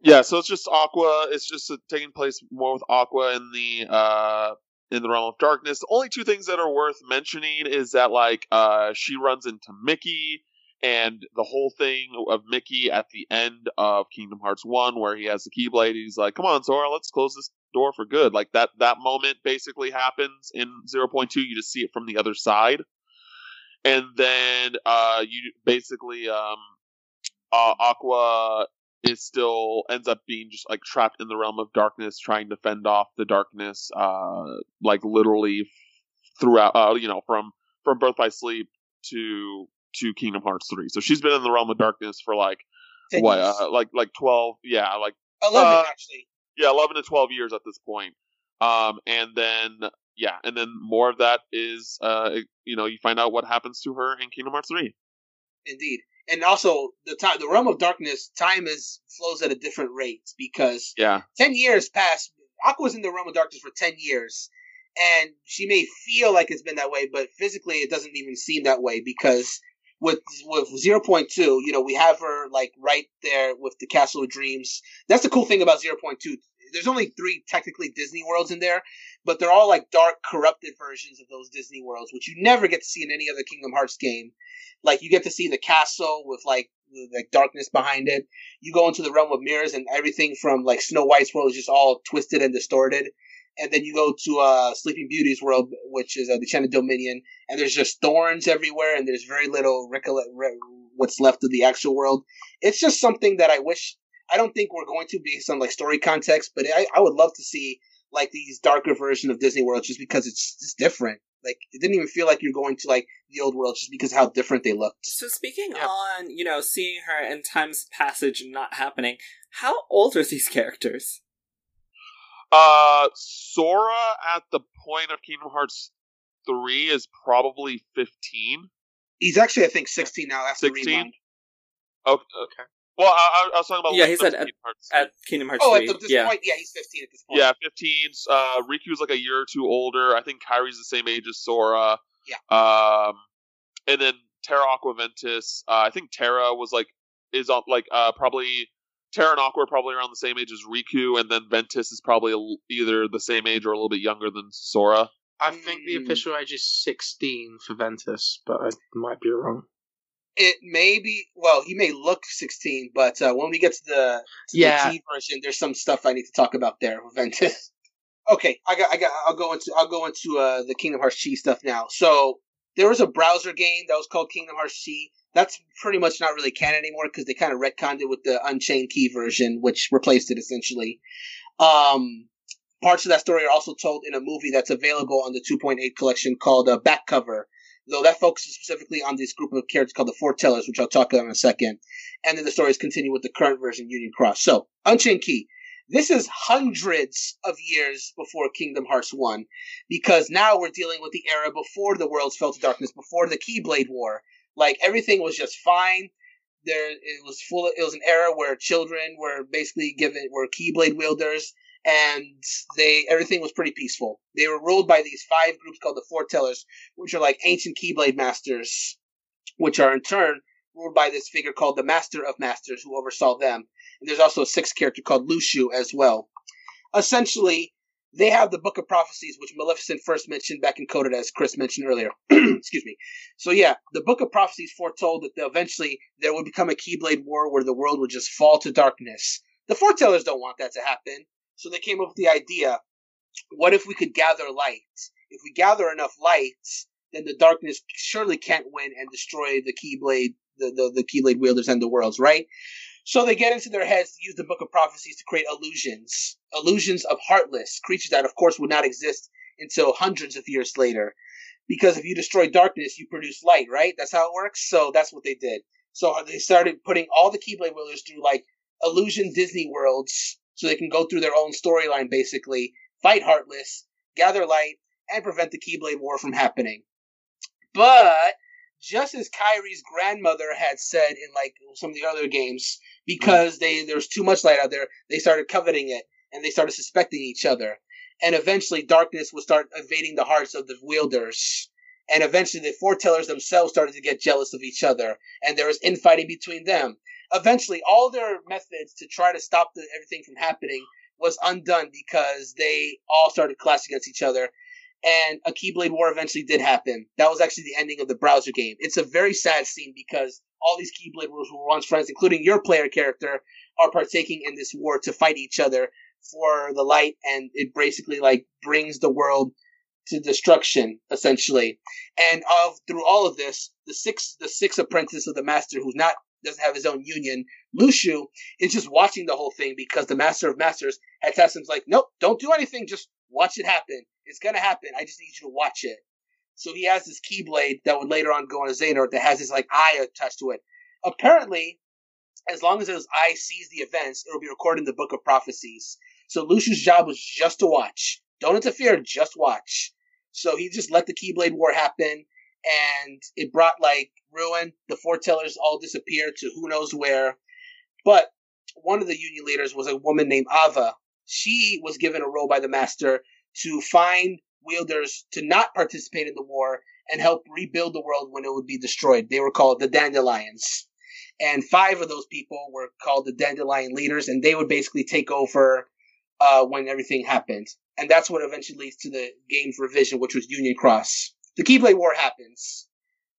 Yeah, so it's just Aqua. It's just uh, taking place more with Aqua in the uh in the realm of darkness. The only two things that are worth mentioning is that like uh she runs into Mickey and the whole thing of Mickey at the end of Kingdom Hearts 1 where he has the Keyblade he's like, "Come on, Sora, let's close this door for good." Like that that moment basically happens in 0.2. You just see it from the other side. And then uh you basically um uh, Aqua is still ends up being just like trapped in the realm of darkness, trying to fend off the darkness, uh, like literally throughout, uh, you know, from from Birth by Sleep to to Kingdom Hearts three. So she's been in the realm of darkness for like Ten what, uh, like like twelve, yeah, like Eleven uh, actually. yeah, eleven to twelve years at this point. Um, and then yeah, and then more of that is, uh, you know, you find out what happens to her in Kingdom Hearts three. Indeed. And also the time the realm of darkness, time is flows at a different rate because Yeah, ten years passed. Aqua's in the realm of darkness for ten years, and she may feel like it's been that way, but physically it doesn't even seem that way because with with zero point two, you know, we have her like right there with the Castle of Dreams. That's the cool thing about zero point two. There's only three technically Disney worlds in there, but they're all like dark, corrupted versions of those Disney worlds, which you never get to see in any other Kingdom Hearts game. Like you get to see the castle with like with, like darkness behind it. You go into the realm of mirrors, and everything from like Snow White's world is just all twisted and distorted. And then you go to uh, Sleeping Beauty's world, which is uh, the Enchanted Dominion, and there's just thorns everywhere, and there's very little recollect re- what's left of the actual world. It's just something that I wish. I don't think we're going to based on like story context, but I, I would love to see like these darker version of Disney World just because it's just different. Like it didn't even feel like you're going to like the old world just because of how different they looked. So speaking Yeah. on, you know, seeing her and time's passage not happening, how old are these characters? Uh, Sora at the point of Kingdom Hearts three is probably fifteen. He's actually I think 16 now after 16? Rewind. Okay. Okay. Well, I, I was talking about Yeah, he said of at- Kingdom Hearts. At Kingdom Hearts Oh, at 3. the, this yeah. point, yeah, he's 15 at this point. yeah, fifteen. Uh, Riku's like a year or two older. I think Kairi's the same age as Sora. Yeah. Um, and then Terra Aquaventus. Uh, I think Terra was like is on like uh probably Terra and Aqua are probably around the same age as Riku, and then Ventus is probably a l- either the same age or a little bit younger than Sora. I think the Mm. official age is 16 for Ventus, but I might be wrong. It may be well, he may look 16, but uh, when we get to the to Yeah. the version, there's some stuff I need to talk about there with Ventus. Okay, I got, I got, I'll go into, I'll go into uh, the Kingdom Hearts Chi stuff now. So there was a browser game that was called Kingdom Hearts Chi. That's pretty much not really canon anymore because they kind of retconned it with the Unchained Key version, which replaced it essentially. Um, parts of that story are also told in a movie that's available on the 2.8 collection called uh, Back Cover, though that focuses specifically on this group of characters called the Foretellers, which I'll talk about in a second. And then the stories continue with the current version, Union Cross. So, Unchained Key. This is hundreds of years before Kingdom Hearts 1, because now we're dealing with the era before the worlds fell to darkness, before the Keyblade War. Like, everything was just fine. There, it was full. of, It was an era where children were basically given were Keyblade wielders, and they everything was pretty peaceful. They were ruled by these five groups called the Foretellers, which are like ancient Keyblade masters, which are in turn ruled by this figure called the Master of Masters, who oversaw them. And there's also a sixth character called Luxu as well. Essentially, they have the Book of Prophecies, which Maleficent first mentioned back in Coded, as Chris mentioned earlier. Excuse me. So yeah, the Book of Prophecies foretold that eventually there would become a Keyblade War where the world would just fall to darkness. The Foretellers don't want that to happen, so they came up with the idea: what if we could gather light? If we gather enough light, then the darkness surely can't win and destroy the Keyblade, the, the, the Keyblade wielders and the worlds, right? So they get into their heads to use the Book of Prophecies to create illusions, illusions of heartless creatures that, of course, would not exist until hundreds of years later. Because if you destroy darkness, you produce light, right? That's how it works. So that's what they did. So they started putting all the Keyblade wielders through like illusion Disney worlds so they can go through their own storyline, basically fight Heartless, gather light, and prevent the Keyblade War from happening. But just as Kairi's grandmother had said in like some of the other games, because mm. they there was too much light out there, they started coveting it and they started suspecting each other. And eventually, darkness would start invading the hearts of the wielders. And eventually, the foretellers themselves started to get jealous of each other, and there was infighting between them. Eventually, all their methods to try to stop the, everything from happening was undone because they all started clashing against each other. And a Keyblade War eventually did happen. That was actually the ending of the browser game. It's a very sad scene because all these Keyblade Wars who were once friends, including your player character, are partaking in this war to fight each other for the light, and it basically like brings the world to destruction, essentially. And of through all of this, the six the six apprentice of the master who's not doesn't have his own union, Luxu, is just watching the whole thing because the master of masters had him like, Nope, don't do anything, just watch it happen. It's gonna happen. I just need you to watch it. So he has this keyblade that would later on go on a Xehanort that has his like eye attached to it. Apparently, as long as his eye sees the events, it'll be recorded in the Book of Prophecies. So Luxu's job was just to watch. Don't interfere, just watch. So he just let the Keyblade War happen, and it brought like ruin. The foretellers all disappeared to who knows where. But one of the union leaders was a woman named Ava. She was given a role by the master to find wielders to not participate in the war and help rebuild the world when it would be destroyed. They were called the Dandelions. And five of those people were called the Dandelion leaders, and they would basically take over uh, when everything happened. And that's what eventually leads to the game's revision, which was Union Cross. The Keyblade War happens.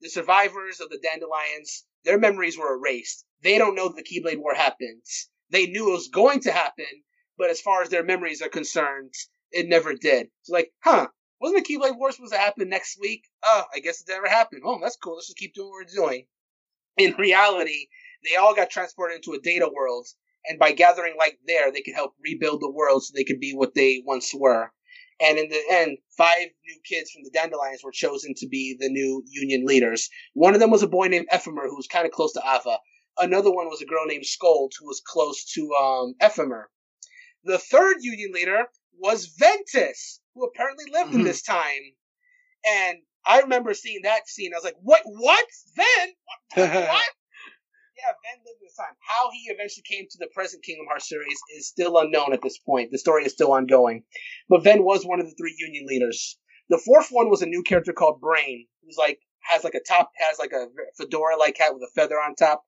The survivors of the Dandelions, their memories were erased. They don't know the Keyblade War happened. They knew it was going to happen, but as far as their memories are concerned, it never did. So like, huh, wasn't the Keyblade War supposed to happen next week? Oh, I guess it never happened. Oh, that's cool. Let's just keep doing what we're doing. In reality, they all got transported into a data world, and by gathering light there, they could help rebuild the world so they could be what they once were. And in the end, five new kids from the Dandelions were chosen to be the new union leaders. One of them was a boy named Ephemer, who was kind of close to Ava. Another one was a girl named Skuld, who was close to um, Ephemer. The third union leader was Ventus, who apparently lived in Mhm. this time. And I remember seeing that scene. I was like, "What? What? Then? What? what? Yeah, Ven lived this time. How he eventually came to the present Kingdom Hearts series is still unknown at this point. The story is still ongoing. But Ven was one of the three Union leaders. The fourth one was a new character called Brain, who's like has like a top has like a fedora like hat with a feather on top.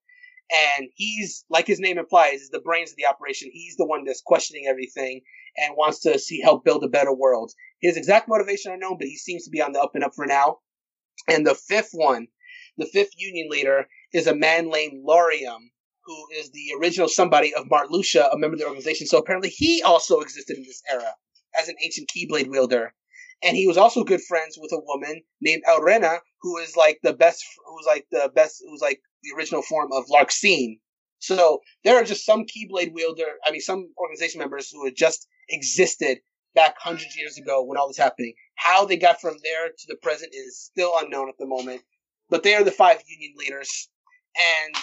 And he's like his name implies, is the brains of the operation. He's the one that's questioning everything and wants to see help build a better world. His exact motivation unknown, but he seems to be on the up and up for now. And the fifth one, the fifth union leader, is a man named Lauriam, who is the original somebody of Marluxia, a member of the organization. So apparently he also existed in this era as an ancient Keyblade wielder. And he was also good friends with a woman named Elrena, who is like the best, who's like the best, who's like the original form of Larxene. So there are just some Keyblade wielder, I mean, some organization members who had just existed back hundreds of years ago when all this happening. How they got from there to the present is still unknown at the moment. But they are the five union leaders, and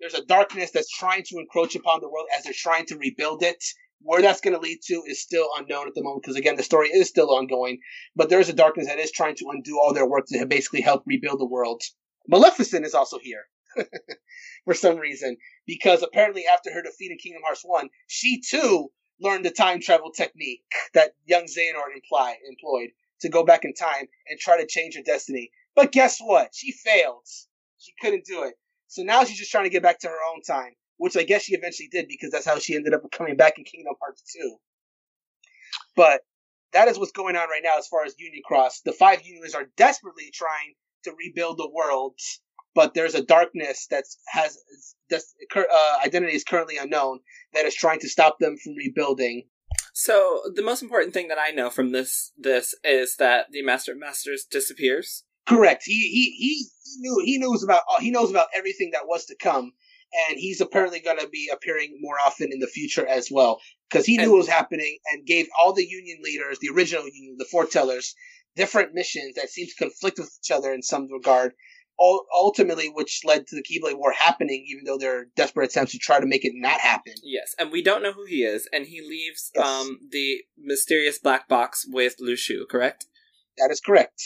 there's a darkness that's trying to encroach upon the world as they're trying to rebuild it. Where that's going to lead to is still unknown at the moment because again, the story is still ongoing. But there is a darkness that is trying to undo all their work to basically help rebuild the world. Maleficent is also here for some reason because apparently after her defeat in Kingdom Hearts One, she too learned the time travel technique that young Xehanort imply, employed to go back in time and try to change her destiny. But guess what? She failed. She couldn't do it. So now she's just trying to get back to her own time, which I guess she eventually did because that's how she ended up coming back in Kingdom Hearts 2. But that is what's going on right now as far as Union Cross. The five unions are desperately trying to rebuild the world, but there's a darkness that has that's, uh, identity is currently unknown that is trying to stop them from rebuilding. So the most important thing that I know from this this is that the Master of Masters disappears. Correct. He he he knew he knows about he knows about everything that was to come, and he's apparently going to be appearing more often in the future as well because he knew And- what was happening and gave all the union leaders, the original union, the foretellers, different missions that seem to conflict with each other in some regard. ul- ultimately, which led to the Keyblade War happening, even though there are desperate attempts to try to make it not happen. Yes, and we don't know who he is, and he leaves Yes. um the mysterious black box with Luxu, correct? That is correct.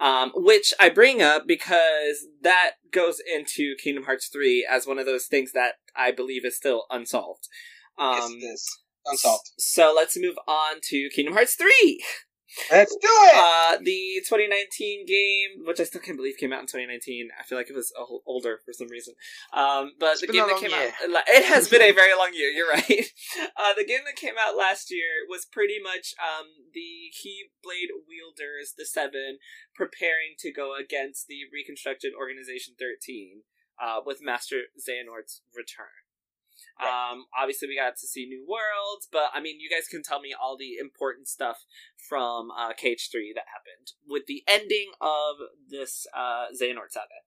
Um, which I bring up because that goes into Kingdom Hearts 3 as one of those things that I believe is still unsolved. Um, yes, it is. Unsolved. So let's move on to Kingdom Hearts 3! Let's do it! Uh, the 2019 game, which I still can't believe came out in 2019. I feel like it was older for some reason. Um, but It's the game that came year. out, it has been a very long year. You're right. Uh, the game that came out last year was pretty much um the Keyblade wielders, the Seven, preparing to go against the reconstructed Organization 13, uh, with Master Xehanort's return. Um, obviously, we got to see new worlds, but I mean, you guys can tell me all the important stuff from uh, KH3 that happened with the ending of this uh, Xehanort saga.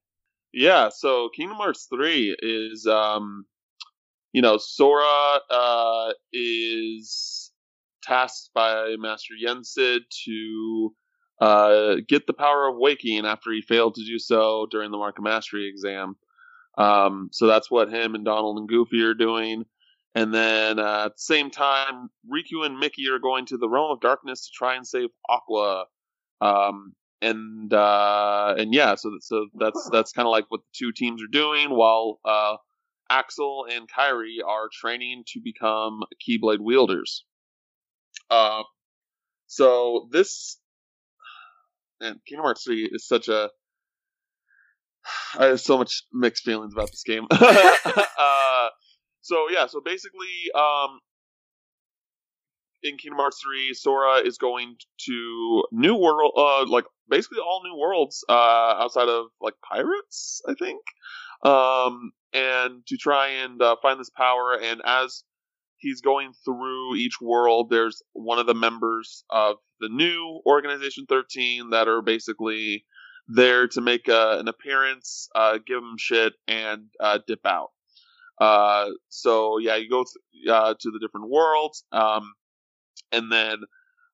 Yeah, so Kingdom Hearts 3 is um you know, Sora uh is tasked by Master Yensid to uh get the power of waking after he failed to do so during the Mark of Mastery exam. Um so that's what him and Donald and Goofy are doing. And then uh, at the same time, Riku and Mickey are going to the Realm of Darkness to try and save Aqua. Um, and uh, and yeah, so so that's that's kind of like what the two teams are doing, while uh, Axel and Kairi are training to become Keyblade wielders. Uh, so this and Kingdom Hearts 3 is such a I have so much mixed feelings about this game. uh, so yeah, so basically, um, in Kingdom Hearts 3, Sora is going to new world, uh, like basically all new worlds, uh, outside of like pirates, I think, um, and to try and uh, find this power. And as he's going through each world, there's one of the members of the new Organization 13 that are basically there to make uh, an appearance, uh, give them shit, and uh, dip out. Uh, so yeah, you go th- uh, to the different worlds, um, and then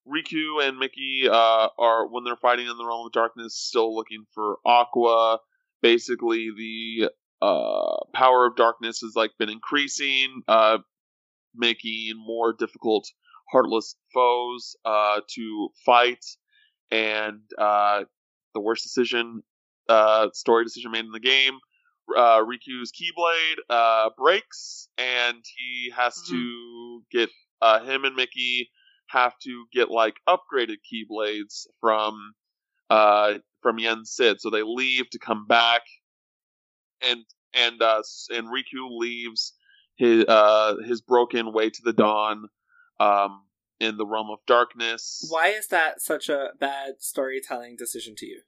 Riku and Mickey uh, are when they're fighting in the realm of darkness, still looking for Aqua. Basically, the uh, power of darkness has like been increasing, uh, making more difficult, heartless foes uh, to fight, and uh, the worst decision, uh, story decision made in the game. Uh, Riku's Keyblade uh, breaks, and he has to get uh, him and Mickey have to get like upgraded Keyblades from uh, from Yen Sid. So they leave to come back, and and uh, and Riku leaves his uh, his broken way to the dawn um, in the realm of darkness. Why is that such a bad storytelling decision to you?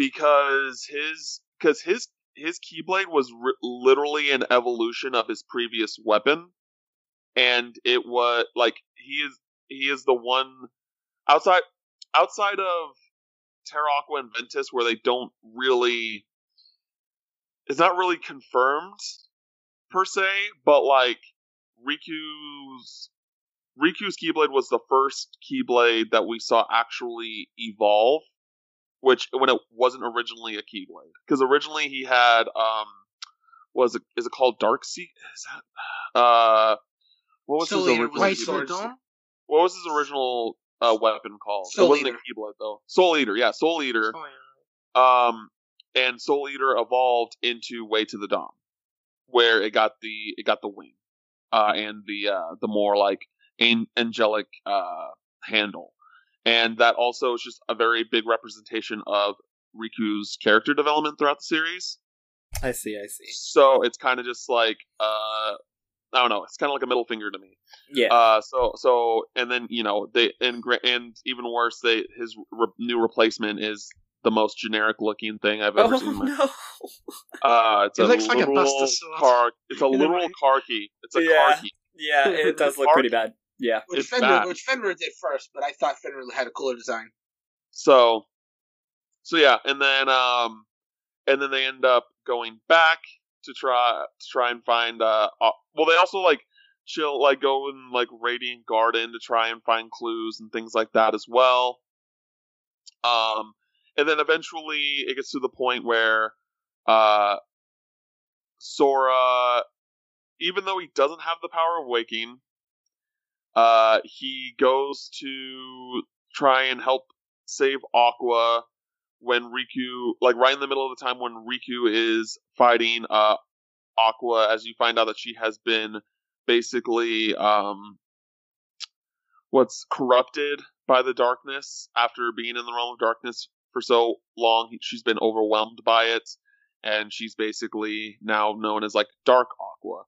because his because his his keyblade was ri literally an evolution of his previous weapon and it was like he is he is the one outside outside of Terra Aqua and Ventus where they don't really it's not really confirmed per se but like Riku's Riku's keyblade was the first keyblade that we saw actually evolve which when it wasn't originally a keyblade because originally he had um was it is it called dark sea is that uh what was Soul his Eater original was Wait the for keyblade? first- Dawn? what was his original uh weapon called Soul it wasn't Eater. a keyblade though soul eater yeah soul eater Oh, yeah. um and soul eater evolved into way to the dawn where it got the it got the wing uh and the uh the more like angelic uh handle and that also is just a very big representation of Riku's character development throughout the series. I see, I see. So it's kind of just like uh I don't know, it's kind of like a middle finger to me. Yeah. Uh so so and then you know they and and even worse they his re- new replacement is the most generic looking thing I've ever oh seen. in my- no! Uh, it's It a looks like a literal Buster Sword. car. It's a In a literal car key. It's a Yeah. car key. Yeah, it does look pretty bad. Yeah. Which bad. which Fenrir did first, but I thought Fenrir had a cooler design. So, so yeah, and then um, and then they end up going back to try to try and find uh, uh well they also like chill like go in like Radiant Garden to try and find clues and things like that as well. Um, and then eventually it gets to the point where uh, Sora, even though he doesn't have the power of waking, uh, he goes to try and help save Aqua when Riku, like right in the middle of the time when Riku is fighting uh, Aqua, as you find out that she has been basically um, what's corrupted by the darkness after being in the realm of darkness for so long. She's been overwhelmed by it, and she's basically now known as like Dark Aqua.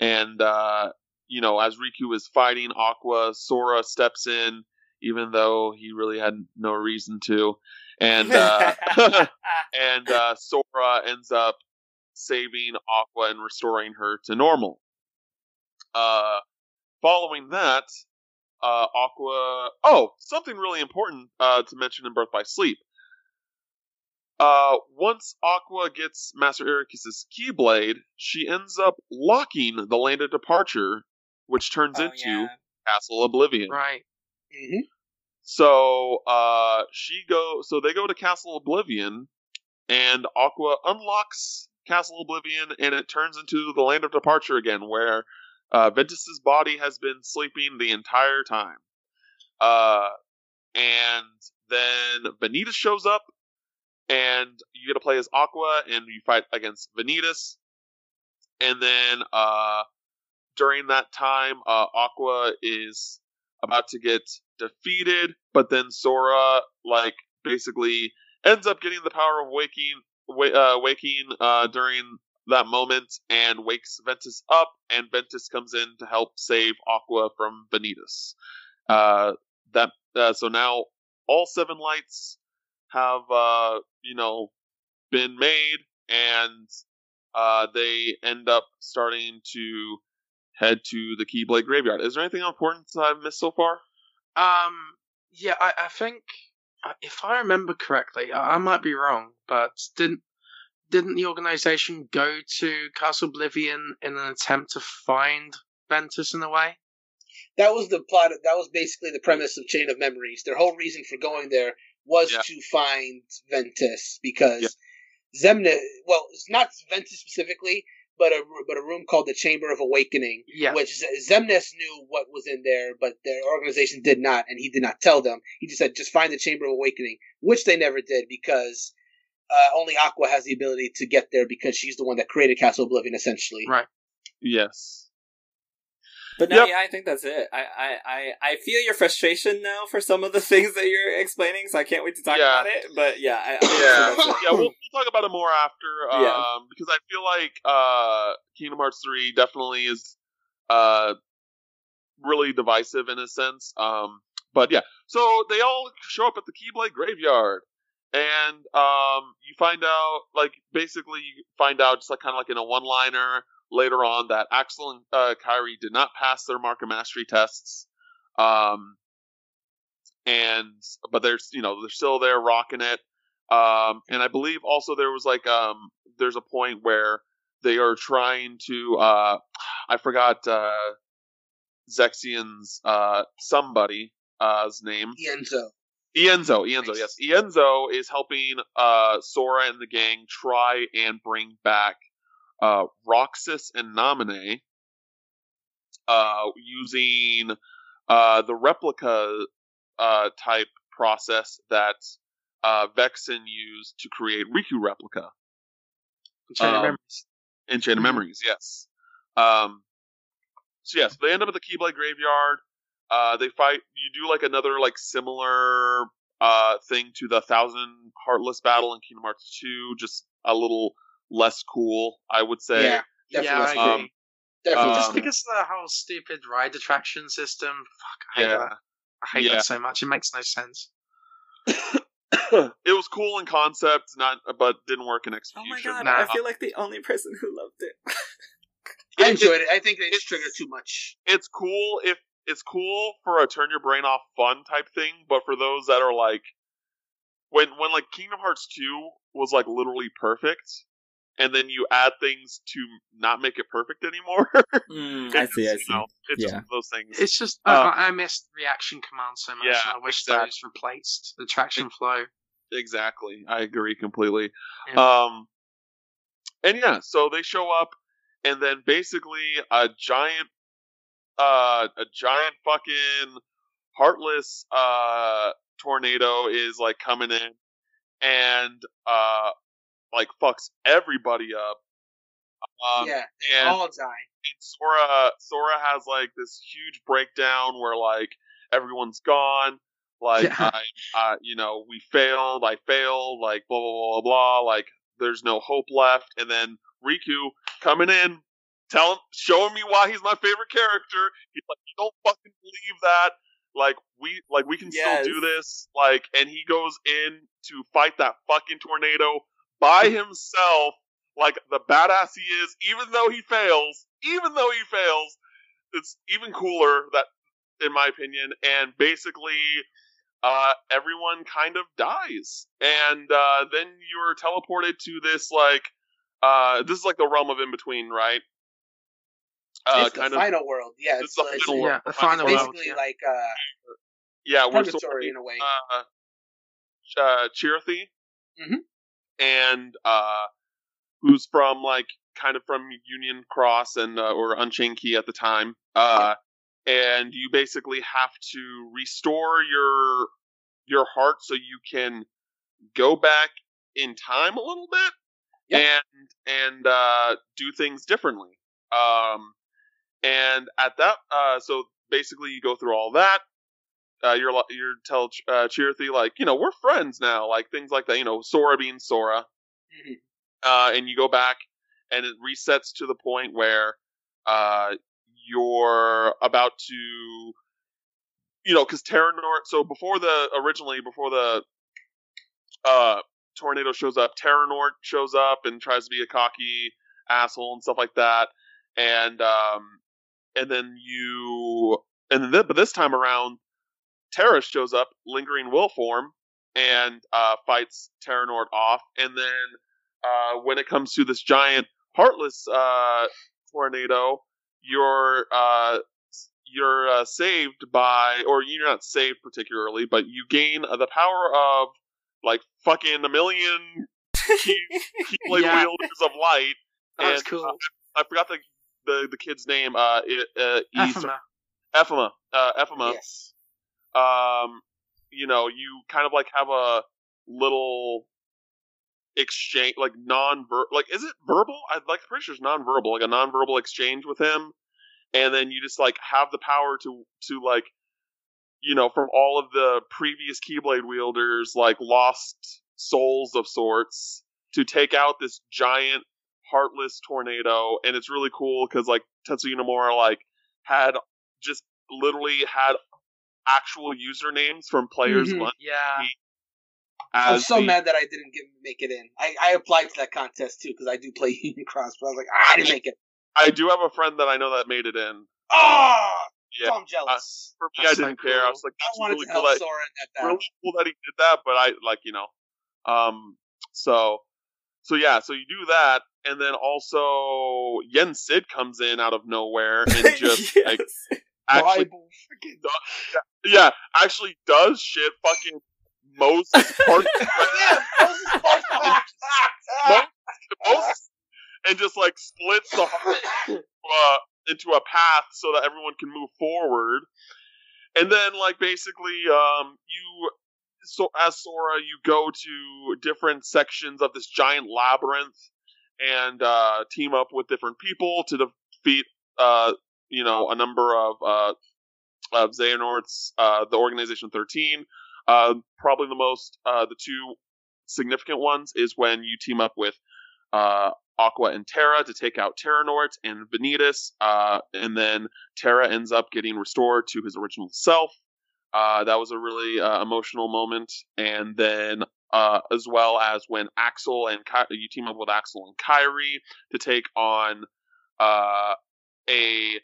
And uh, you know, as Riku is fighting Aqua, Sora steps in, even though he really had no reason to, and uh, and uh, Sora ends up saving Aqua and restoring her to normal. Uh, following that, uh, Aqua. Oh, something really important uh, to mention in Birth by Sleep. Uh, once Aqua gets Master Eraqus's Keyblade, she ends up locking the Land of Departure, which turns Oh, into yeah. Castle Oblivion. Right. hmm So uh, she go. So they go to Castle Oblivion, and Aqua unlocks Castle Oblivion, and it turns into the Land of Departure again, where uh, Ventus's body has been sleeping the entire time. Uh, and then Vanitas shows up, and you get to play as Aqua, and you fight against Vanitas. And then uh, during that time, uh, Aqua is about to get defeated, but then Sora like basically ends up getting the power of waking, wa- uh, waking uh, during that moment, and wakes Ventus up, and Ventus comes in to help save Aqua from Vanitas. Uh, that uh, so now all seven lights have uh, you know been made, and uh, they end up starting to head to the Keyblade Graveyard. Is there anything important that I've missed so far? Um. Yeah, I, I think uh, if I remember correctly, I, I might be wrong, but didn't didn't the organization go to Castle Oblivion in an attempt to find Ventus in a way? That was the plot. That was basically the premise of Chain of Memories. Their whole reason for going there was Yeah. to find Ventus because Yeah. Zemna. Well, it's not Ventus specifically, but a but a room called the Chamber of Awakening, Yeah. which Z- Xemnas knew what was in there, but their organization did not, and he did not tell them. He just said, "Just find the Chamber of Awakening," which they never did because uh, only Aqua has the ability to get there because she's the one that created Castle Oblivion, essentially. Right. Yes. But no, Yep. yeah, I think that's it. I, I, I, I feel your frustration now for some of the things that you're explaining, so I can't wait to talk Yeah. about it. But yeah, I, I Yeah, yeah. We'll, we'll talk about it more after, um, Yeah. because I feel like uh, Kingdom Hearts three definitely is uh, really divisive in a sense. Um, but yeah, so they all show up at the Keyblade Graveyard, and um, you find out, like, basically, you find out just like kind of like in a one liner later on that Axel and uh, Kairi did not pass their mark of mastery tests. Um, and but they're you know they're still there rocking it. Um, and I believe also there was like um there's a point where they are trying to uh I forgot uh Zexion's uh somebody uh's name Ienzo. Ienzo, Ienzo, Nice. yes. Ienzo is helping uh, Sora and the gang try and bring back uh, Roxas and Naminé uh, using uh, the replica uh, type process that uh, Vexen used to create Riku replica Chain of Um, Memories. in Chain of Mhm. Memories, yes. Um, so yes, they end up at the Keyblade Graveyard. Uh, they fight. You do like another like similar uh thing to the Thousand Heartless battle in Kingdom Hearts 2, just a little less cool, I would say. Yeah, Yeah, definitely. I agree. Um, definitely. Just um, because of the whole stupid ride attraction system. Fuck, I hate Yeah. that. I hate Yeah. that so much. It makes no sense. it was cool in concept, not but didn't work in execution. Oh my god, Nah. I feel like the only person who loved it. I enjoyed it. I think they just triggered too much. it's cool if it's cool for a turn your brain off fun type thing, but for those that are like when when like Kingdom Hearts 2 was like literally perfect and then you add things to not make it perfect anymore. Mm, it's I see, I just, see. you know, it's Yeah. one those things. It's just Uh, I, I missed reaction commands so much. Yeah, and I wish exactly. those replaced the traction flow. exactly. I agree completely. Yeah. Um and yeah, so they show up, and then basically a giant, uh, a giant fucking heartless uh tornado is like coming in, and uh, like fucks everybody up. Um, yeah, they and- all die. And Sora Sora has like this huge breakdown where like everyone's gone. Like Yeah. I, uh, you know, we failed. I failed. Like blah blah blah blah. Like there's no hope left. And then Riku coming in, telling, showing me why he's my favorite character. He's like, you don't fucking believe that. Like we, like we can Yes. still do this. Like, and he goes in to fight that fucking tornado by himself like the badass he is, even though he fails, even though he fails, it's even cooler that, in my opinion, and basically, uh, everyone kind of dies, and uh, then you're teleported to this like, uh, this is like the realm of in between, right? Uh, it's the of, final world. Yeah, It's it's, the like- final Yeah, world. the final It's world. basically yeah. like uh, yeah, we're sort of in a way. uh, uh, Chirithy, Mhm. And uh, who's from like kind of from Union Cross and uh, or Unchained Key at the time. Uh, and you basically have to restore your your heart so you can go back in time a little bit Yep. and and uh, do things differently. Um, and at that, uh, so basically you go through all that. Uh, you're tell uh, Chirithy like you know we're friends now, like things like that. You know, Sora being Sora, Mhm. uh, and you go back and it resets to the point where uh, you're about to, you know, because Terra Terranort. So before the originally before the uh, tornado shows up, Terra Terranort shows up and tries to be a cocky asshole and stuff like that, and um, and then you and then but this time around, Terra shows up, lingering will form, and uh, fights Terranort off, and then uh, when it comes to this giant heartless uh, tornado, you're uh, you're uh, saved by, or you're not saved particularly, but you gain uh, the power of like fucking a million key, keyblade Yeah. wielders of light. That and, cool. I forgot the the, the kid's name. Uh, it, uh, Ephemer. Ephemer. Uh, Ephemer yes. Um, you know, you kind of like have a little exchange, like non-verbal, like is it verbal? I'd like pretty sure it's non-verbal, like a non-verbal exchange with him, and then you just like have the power to to like, you know, from all of the previous Keyblade wielders, like lost souls of sorts, to take out this giant heartless tornado, and it's really cool because like Tetsuya Nomura like had just literally had actual usernames from players Mhm. one Yeah. I'm so the- mad that I didn't get make it in. I, I applied to that contest too because I do play Union Cross, but I was like, ah, I didn't make it. I do have a friend that I know that made it in. Oh, Yeah, so I'm jealous. for me, That's I didn't care. I was like, I that's wanted really to cool help that Sora in that really cool that he did that, but I like you know, um, so so yeah, so you do that, and then also Yen Sid comes in out of nowhere and just Yes. like actually Bible yeah actually does shit fucking Moses part yeah, Moses Park- Moses and just like splits the heart uh, into a path so that everyone can move forward. And then, like, basically, um, you, so as Sora, you go to different sections of this giant labyrinth and uh, team up with different people to defeat, uh, you know, a number of uh, of Xehanorts, uh, the Organization 13. Uh, probably the most, uh, the two significant ones is when you team up with uh, Aqua and Terra to take out Terranort and Vanitas, uh, and then Terra ends up getting restored to his original self. Uh, that was a really uh, emotional moment, and then uh, as well as when Axel and Ky- you team up with Axel and Kairi to take on uh, a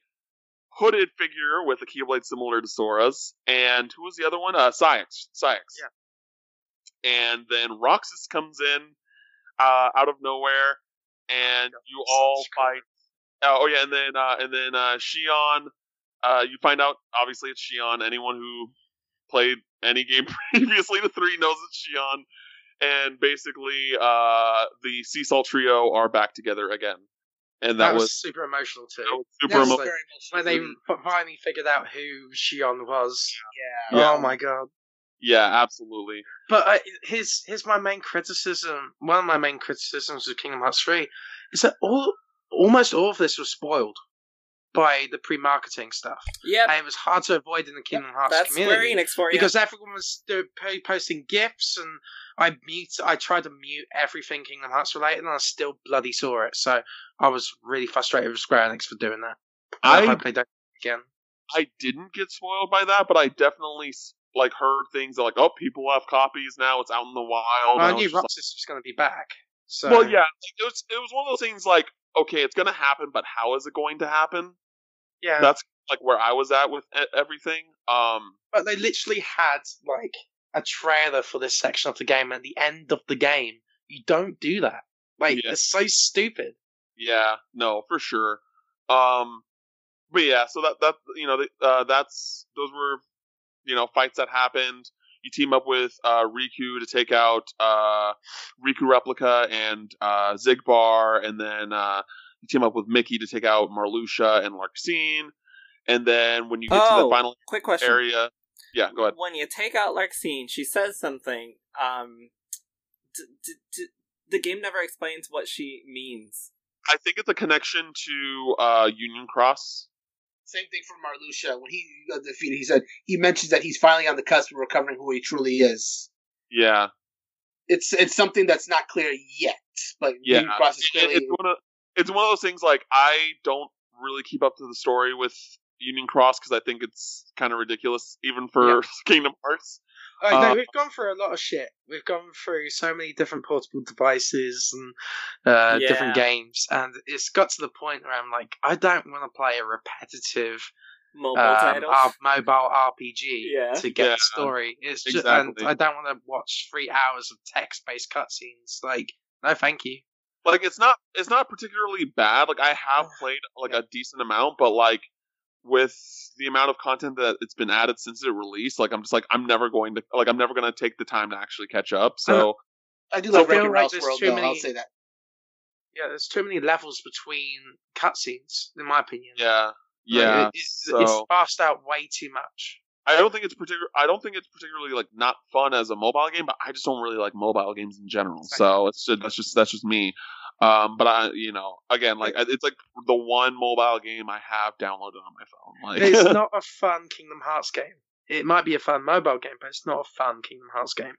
hooded figure with a Keyblade similar to Sora's, and who was the other one? Uh, Saïx. Saïx. Yeah. And then Roxas comes in uh, out of nowhere, and you all fight. Uh, oh yeah, and then uh, and then uh, Xion. Uh, you find out obviously it's Xion. Anyone who played any game previously to three knows it's Xion. and basically, uh, the Sea Salt trio are back together again, and that, that was, was, super emotional too. that was super That was emo- very emotional when they finally figured out who Xion was. yeah. Yeah. Oh my god. Yeah, absolutely. But uh, here's here's my main criticism. One of my main criticisms of Kingdom Hearts three is that all almost all of this was spoiled by the pre-marketing stuff, Yeah, and it was hard to avoid in the Kingdom Hearts that's Square community Enix for you. because everyone was still posting gifs, and I mute. I tried to mute everything Kingdom Hearts related, and I still bloody saw it. So I was really frustrated with Square Enix for doing that. I, I hope they don't again. I didn't get spoiled by that, but I definitely like heard things like, "Oh, people have copies now; it's out in the wild." I I knew just like- was going to be back. So Well, yeah, it was it was one of those things like, okay, it's gonna happen, but how is it going to happen? yeah. That's like where I was at with everything. Um, But they literally had like a trailer for this section of the game at the end of the game. You don't do that. Like Yeah. it's so stupid. Yeah, no, for sure. Um, but yeah, so that that you know, the- uh, that's those were you know fights that happened. You team up with uh, Riku to take out uh, Riku Replica and uh, Xigbar, and then uh, you team up with Mickey to take out Marluxia and Larxene. And then when you get to Oh. the final Quick question. area, yeah, go ahead. When you take out Larxene, she says something. Um, d- d- d- the game never explains what she means. I think it's a connection to uh, Union Cross. Same thing for Marluxia. When he got defeated, he said he mentions that he's finally on the cusp of recovering who he truly is. Yeah, It's it's something that's not clear yet, but yeah. Union Cross is clearly it's one of it's one of those things like I don't really keep up to the story with Union Cross because I think it's kind of ridiculous, even for Kingdom Hearts. I know Uh, we've gone through a lot of shit. We've gone through so many different portable devices and uh, Yeah. different games, and it's got to the point where I'm like, I don't want to play a repetitive Mobile um. R- mobile RPG Yeah. to get Yeah, the story. It's just, and I don't want to watch three hours of text-based cutscenes. Like, no, thank you. Like it's not it's not particularly bad. Like I have played like a decent amount, but like with the amount of content that it's been added since it released, like I'm just like I'm never going to like I'm never going to take the time to actually catch up. So I do I like feel Wreck-It like Ralph's there's World, too though. many- I'll say that. Yeah, there's too many levels between cutscenes, in my opinion. yeah, Like, yeah. it- it's, so it's fast out way too much. I don't think it's particular. I don't think it's particularly like not fun as a mobile game, but I just don't really like mobile games in general. Same. So it's just, that's just that's just me. Um, but I, you know, again, like it's like the one mobile game I have downloaded on my phone. Like, It's not a fun Kingdom Hearts game. It might be a fun mobile game, but it's not a fun Kingdom Hearts game.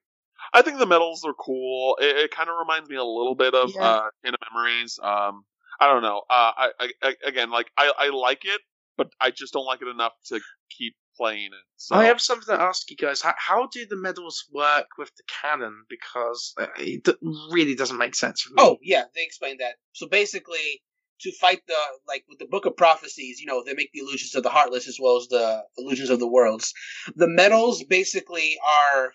I think the medals are cool. It, it kind of reminds me a little bit of Yeah. uh, of Memories. Um, I don't know. Uh, I, I, I again, like I, I like it, but I just don't like it enough to keep playing it. So I have something to ask you guys. How, how do the medals work with the canon? Because uh, it really doesn't make sense for me. Oh yeah, they explained that. So basically, to fight the like with the Book of Prophecies, you know, they make the illusions of the heartless as well as the illusions of the worlds. The medals basically are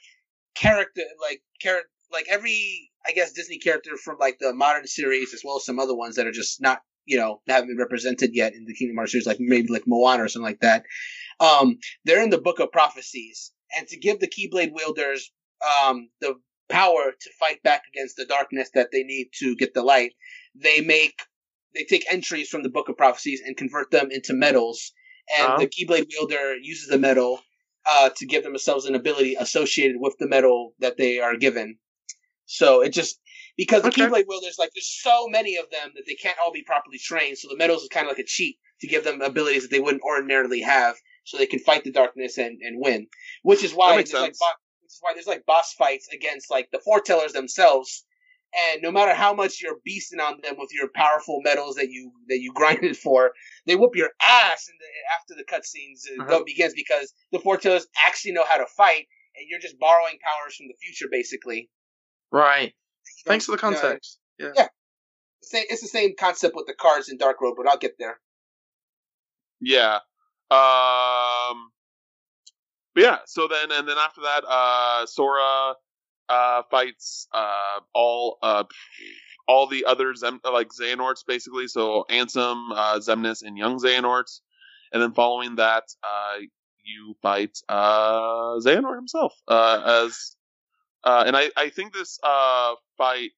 character like character like every I guess Disney character from like the modern series as well as some other ones that are just not you know haven't been represented yet in the Kingdom Hearts series, like maybe like Moana or something like that. Um, they're in the Book of Prophecies, and to give the Keyblade wielders um, the power to fight back against the darkness that they need to get the light, they make they take entries from the Book of Prophecies and convert them into medals, and Oh. the Keyblade wielder uses the medal uh, to give themselves an ability associated with the medal that they are given. So it just because the Okay. Keyblade wielders like there's so many of them that they can't all be properly trained. So the medals is kind of like a cheat to give them abilities that they wouldn't ordinarily have, so they can fight the darkness and, and win. Which is why there's like bo- which is why there's like boss fights against like the foretellers themselves. And no matter how much you're beasting on them with your powerful medals that you that you grinded for, they whoop your ass in the, after the cutscenes uh, Uh-huh. begins because the foretellers actually know how to fight, and you're just borrowing powers from the future, basically. right. Thanks for the context. Yeah. Yeah. It's the same concept with the cards in Dark Road, but I'll get there. Yeah. Um. But yeah. So then, and then after that, uh, Sora uh fights uh all uh all the other Zem- like Xehanorts basically. So Ansem, uh, Xemnas, and young Xehanorts, and then following that, uh, you fight uh Xehanort himself uh as uh, and I I think this uh fight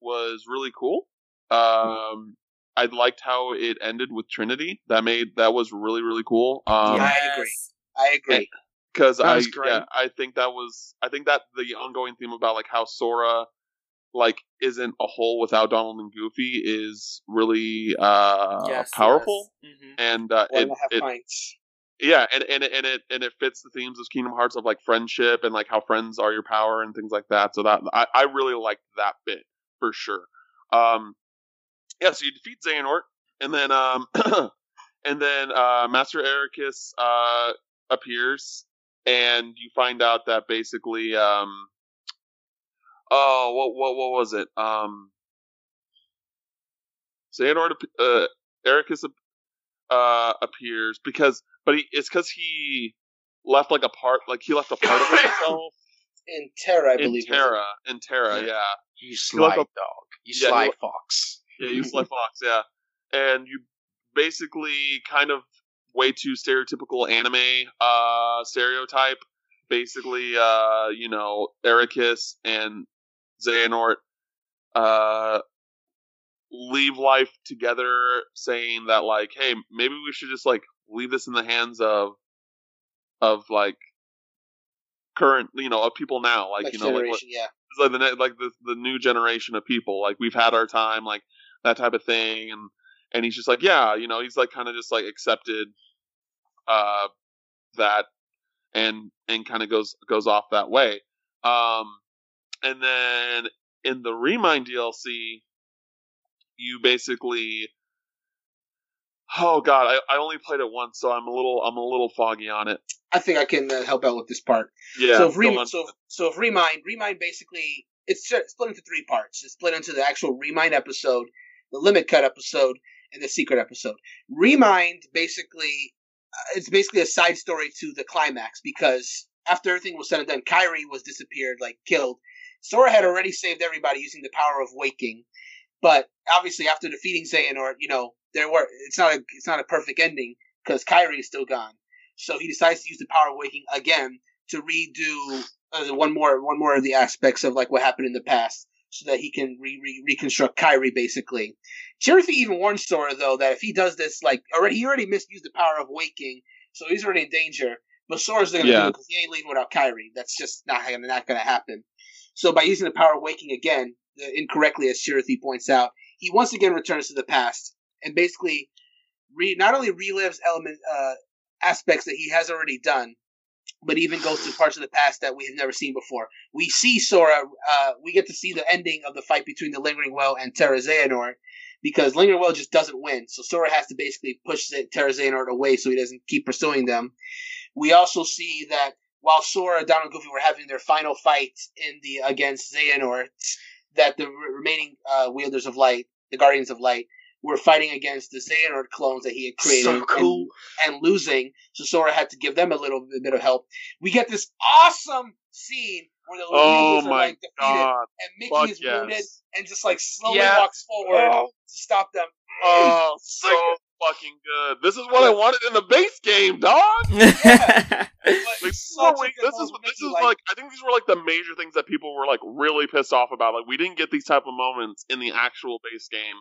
was really cool. Um, I liked how it ended with Trinity. That made that was really really cool. Um, Yeah. I agree. I agree. because I yeah, I think that was I think that the ongoing theme about like how Sora like isn't a whole without Donald and Goofy is really uh Yes, powerful yes. Mhm. and uh, One it, and a half it pints. Yeah and, and it- and it and it fits the themes of Kingdom Hearts of like friendship and like how friends are your power and things like that. So that I, I really liked that bit for sure. Um yeah so you defeat Xehanort and then um and then uh Master Eraqus uh appears and you find out that basically um oh what what what was it? Um Xehanort uh Eraqus uh appears because but he it's because he left like a part like he left a part of himself In Terra, I in believe. Terra in Terra Yeah. yeah You sly like a- dog. You Yeah, sly you- fox. yeah you Sly Fox yeah and you basically kind of way too stereotypical anime uh stereotype basically uh you know Eraqus and Xehanort uh leave life together saying that like hey maybe we should just like leave this in the hands of of like current you know of people now like Next you know like, what- yeah. like the ne- like the the new generation of people like we've had our time like that type of thing and and he's just like yeah you know he's like kind of just like accepted uh that and and kind of goes goes off that way um and then in the remind DLC you basically oh god I, I only played it once so I'm a little I'm a little foggy on it I think I can uh, help out with this part. yeah so if Remind, so, so if Remind, Remind basically it's split split into three parts. It's split into the actual Remind episode, the Limit Cut episode, and the Secret episode. Remind basically, uh, it's basically a side story to the climax because after everything was said and done, Kairi was disappeared, like killed. Sora had already saved everybody using the power of waking, but obviously after defeating Xehanort, you know there were it's not a it's not a perfect ending because Kairi is still gone. So he decides to use the power of waking again to redo uh, one more one more of the aspects of like what happened in the past, so that he can re- re- reconstruct Kairi basically. Chirithy even warns Sora though that if he does this, like already he already misused the power of waking, so he's already in danger. But Sora's not gonna Yeah. do it because he ain't leaving without Kairi. That's just not gonna not gonna happen. So by using the power of waking again, incorrectly as Chirithy points out, he once again returns to the past and basically re- not only relives element uh, aspects that he has already done, but even goes to parts of the past that we have never seen before. We see Sora. Uh, we get to see the ending of the fight between the Lingering Will and Terra Xehanort because Lingering Will just doesn't win. So Sora has to basically push Terra Xehanort away so he doesn't keep pursuing them. We also see that while Sora, Donald, and Goofy were having their final fight in the against Xehanort, that the remaining uh, wielders of light, the Guardians of Light, were fighting against the Xehanort clones that he had created. So and- cool. and losing, so Sora had to give them a little bit of help. We get this awesome scene where the oh Weasels are like defeated, god and Mickey fuck is yes. wounded and just like slowly Yeah. walks forward Oh. to stop them. Oh, so fucking good. This is what I wanted in the base game, dog. But Like, so such a wait, good this is this is like I think these were like the major things that people were like really pissed off about. Like we didn't get these type of moments in the actual base game,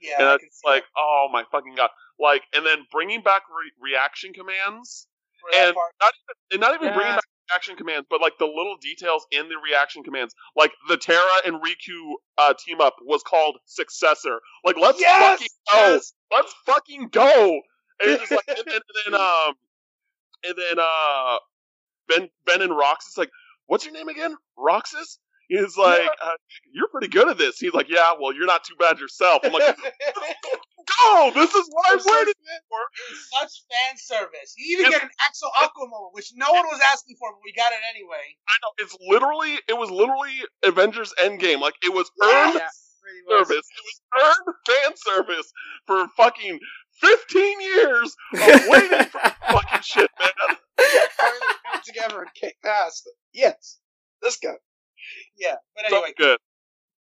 yeah, and I it's can see like oh my fucking god. Like and then bringing back re- reaction commands that for that and not even and not even Yeah. bringing back reaction commands, but like the little details in the reaction commands. Like the Terra and Riku uh, team up was called Successor. Like let's Yes! fucking go. Yes! Let's fucking go. And just like and, and then um and then uh Ven Ven and Roxas like, what's your name again? Roxas? He's like, uh, you're pretty good at this. He's like, yeah, well, you're not too bad yourself. I'm like, go! This is what I'm waiting for. It's such fan service. You even It's- get an Axel Aqua moment, which no one was asking for, but we got it anyway. I know it's literally it was literally Avengers Endgame. Like it was earned Yeah, service. It was earned fan service for fucking fifteen years of waiting for fucking shit, man. Finally came together and kicked ass. Yes, this guy. Yeah, but So anyway, good.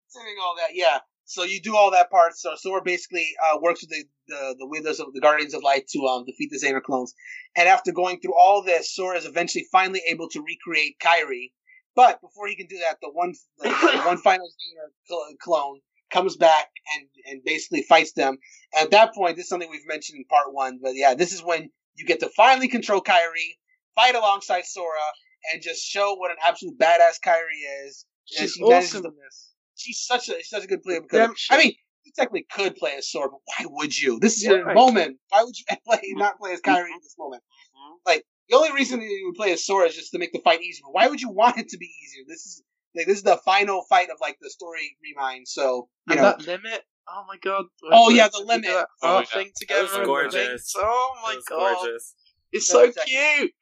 considering all that, yeah. So you do all that part. So Sora basically uh, works with the the the Wielders of the Guardians of Light to um, defeat the Xehanort clones. And after going through all this, Sora is eventually finally able to recreate Kairi. But before he can do that, the one the, the one final Xehanort clone comes back and and basically fights them. At that point, this is something we've mentioned in part one, but yeah, this is when you get to finally control Kairi, fight alongside Sora, and just show what an absolute badass Kairi is. She's she awesome to- she's such a she's such a good player because Redemption. I mean you technically could play as Sora, but why would you? This is your Why? moment. Why would you play mm-hmm. not play as mm-hmm. Kairi in this moment? Like the only reason that you would play as Sora is just to make the fight easier. But why would you want it to be easier? This is like this is the final fight of like the story remind. So you And know, that limit. Oh my god. Oh, When- yeah, the limit. that Oh, art yeah. thing That together. was gorgeous. Oh my That was god. gorgeous. It's No, so exactly. cute.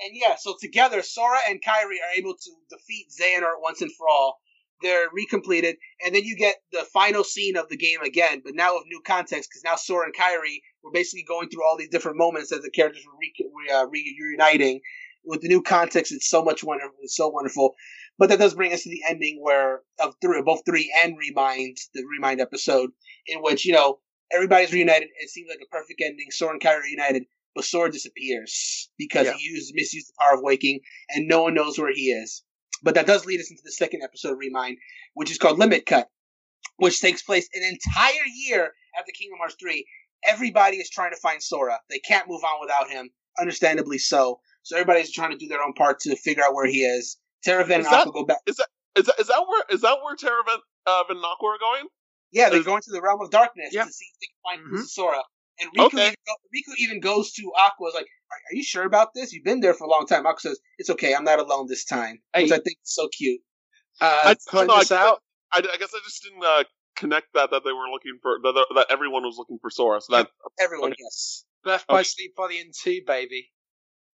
And yeah, so together Sora and Kairi are able to defeat Xehanort once and for all. They're recompleted, and then you get the final scene of the game again, but now with new context because now Sora and Kairi were basically going through all these different moments as the characters were re- uh, reuniting. With the new context, it's so much wonderful. It's so wonderful. But that does bring us to the ending where of three, both three and Remind, the Remind episode, in which you know everybody's reunited. It seems like a perfect ending. Sora and Kairi reunited, but Sora disappears because Yeah. he used misused the power of waking, and no one knows where he is. But that does lead us into the second episode of Remind, which is called Limit Cut, which takes place an entire year after Kingdom Hearts 3. Everybody is trying to find Sora. They can't move on without him, understandably so. So everybody's trying to do their own part to figure out where he is. Terra Ven and Is that- Aqua go back. Is that is that where is that where Terra Ven, uh, Van Nock are going? Yeah, they is- going to the realm of darkness Yeah. to see if they can find Mhm. Sora. And Riku, Okay. even go, Riku even goes to Aqua, is like, are, are you sure about this? You've been there for a long time. Aqua says, it's okay, I'm not alone this time. Which Hey. I think is so cute. Uh, I- point no, I this get out. I, I guess I just didn't uh, connect that that they were looking for that, that everyone was looking for Sora. So that Everyone, Okay. yes. Birth by Okay. Sleep Volume 2, baby.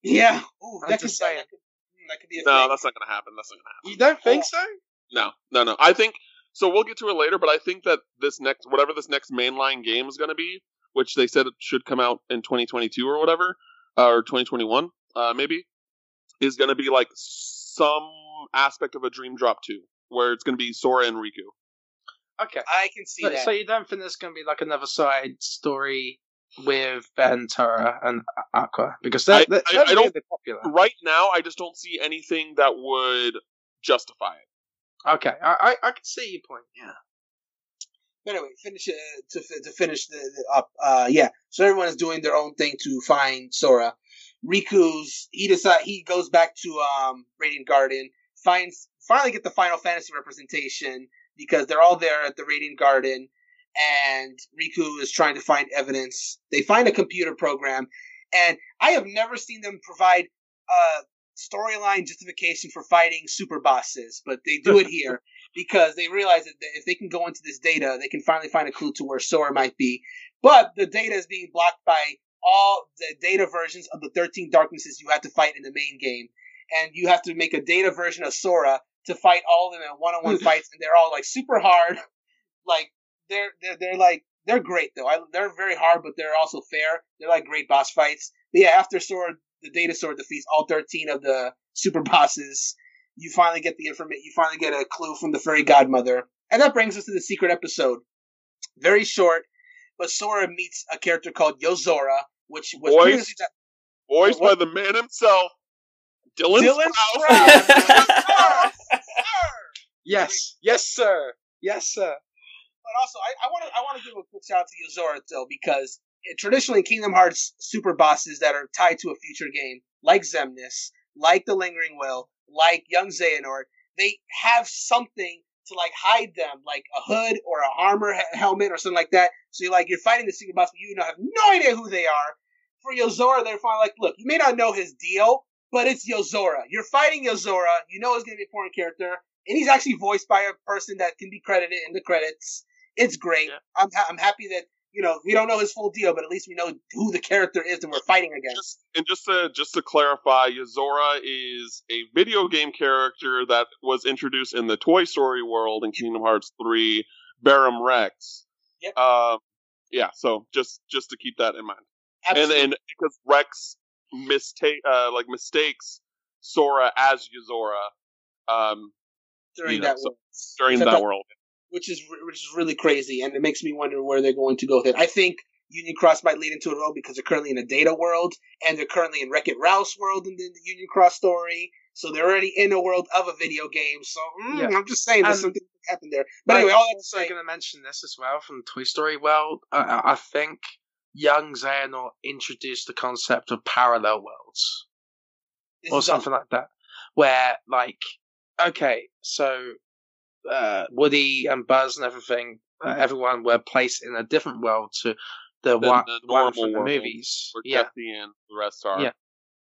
Yeah. Ooh, I'm that could, just saying. that could, mm, that could be a no, thing. that's not gonna happen. That's not gonna happen. You don't think Oh. so? No, no, no. I think so. We'll get to it later, but I think that this next, whatever this next mainline game is going to be, which they said it should come out in 2022 or whatever, uh, or 2021, uh, maybe, is going to be like some aspect of a Dream Drop 2, where it's going to be Sora and Riku. Okay. I can see So, that. so you don't think there's going to be like another side story with Ven, Terra, and Aqua? Because they're, I- they're, I- they're I don't- popular. Right now, I just don't see anything that would justify it. Okay, I, I, I can see your point, yeah. But anyway, finish it to to finish the, the up. Uh, yeah. So everyone is doing their own thing to find Sora. Riku's he decide he goes back to um Radiant Garden, finds finally get the Final Fantasy representation because they're all there at the Radiant Garden, and Riku is trying to find evidence. They find a computer program, and I have never seen them provide a storyline justification for fighting super bosses, but they do it here because they realize that if they can go into this data, they can finally find a clue to where Sora might be. But the data is being blocked by all the data versions of the 13 darknesses you have to fight in the main game. And you have to make a data version of Sora to fight all of them in one-on-one fights, and they're all like super hard. Like they're they're they're like they're great though. I, they're very hard, but they're also fair. They're like great boss fights. But yeah, after Sora, the data sword defeats all 13 of the super bosses you finally get the information. You finally get a clue from the fairy godmother, and that brings us to the secret episode. Very short, but Sora meets a character called Yozora, which was Voiced previously that- Voiced by the man himself, Dylan, Dylan Sprouse. Sprouse. Yes, yes, sir. Yes, sir. but also I want to I want to give a quick shout out to Yozora though because it, traditionally Kingdom Hearts super bosses that are tied to a future game like Xemnas, like the Lingering Will, like Young Xehanort, they have something to like hide them, like a hood or a armor he- helmet or something like that. So you're like you're fighting the secret boss, but you don't have no idea who they are. For Yozora, they're finally like, look, you may not know his deal, but it's Yozora. You're fighting Yozora. You know he's going to be an important character, and he's actually voiced by a person that can be credited in the credits. It's great. Yeah. I'm ha- I'm happy that you know we don't know his full deal, but at least we know who the character is that we're fighting against. Just, and just to just to clarify, Yozora is a video game character that was introduced in the Toy Story world in Kingdom Hearts 3, Barum Rex. Yep. Um, yeah. So just just to keep that in mind, Absolutely. and and because Rex mistake uh like mistakes Sora as Yozora, um, during you know, that so- world. during I that thought- world. Which is which is really crazy, and it makes me wonder where they're going to go with it. I think Union Cross might lead into a role because they're currently in a data world, and they're currently in Wreck It Ralph's world in the, the Union Cross story. So they're already in a world of a video game. So mm, Yeah. I'm just saying there's And- something that happened there. But anyway, all I'm I'm saying, going to mention this as well from the Toy Story world. I, I, think young Xehanort introduced the concept of parallel worlds. this or something like that, where like, okay, so uh, Woody and Buzz and everything, uh, everyone were placed in a different world to the Than one, the one normal from the world, movies. Where Yeah, Jesse and the rest are. Yeah.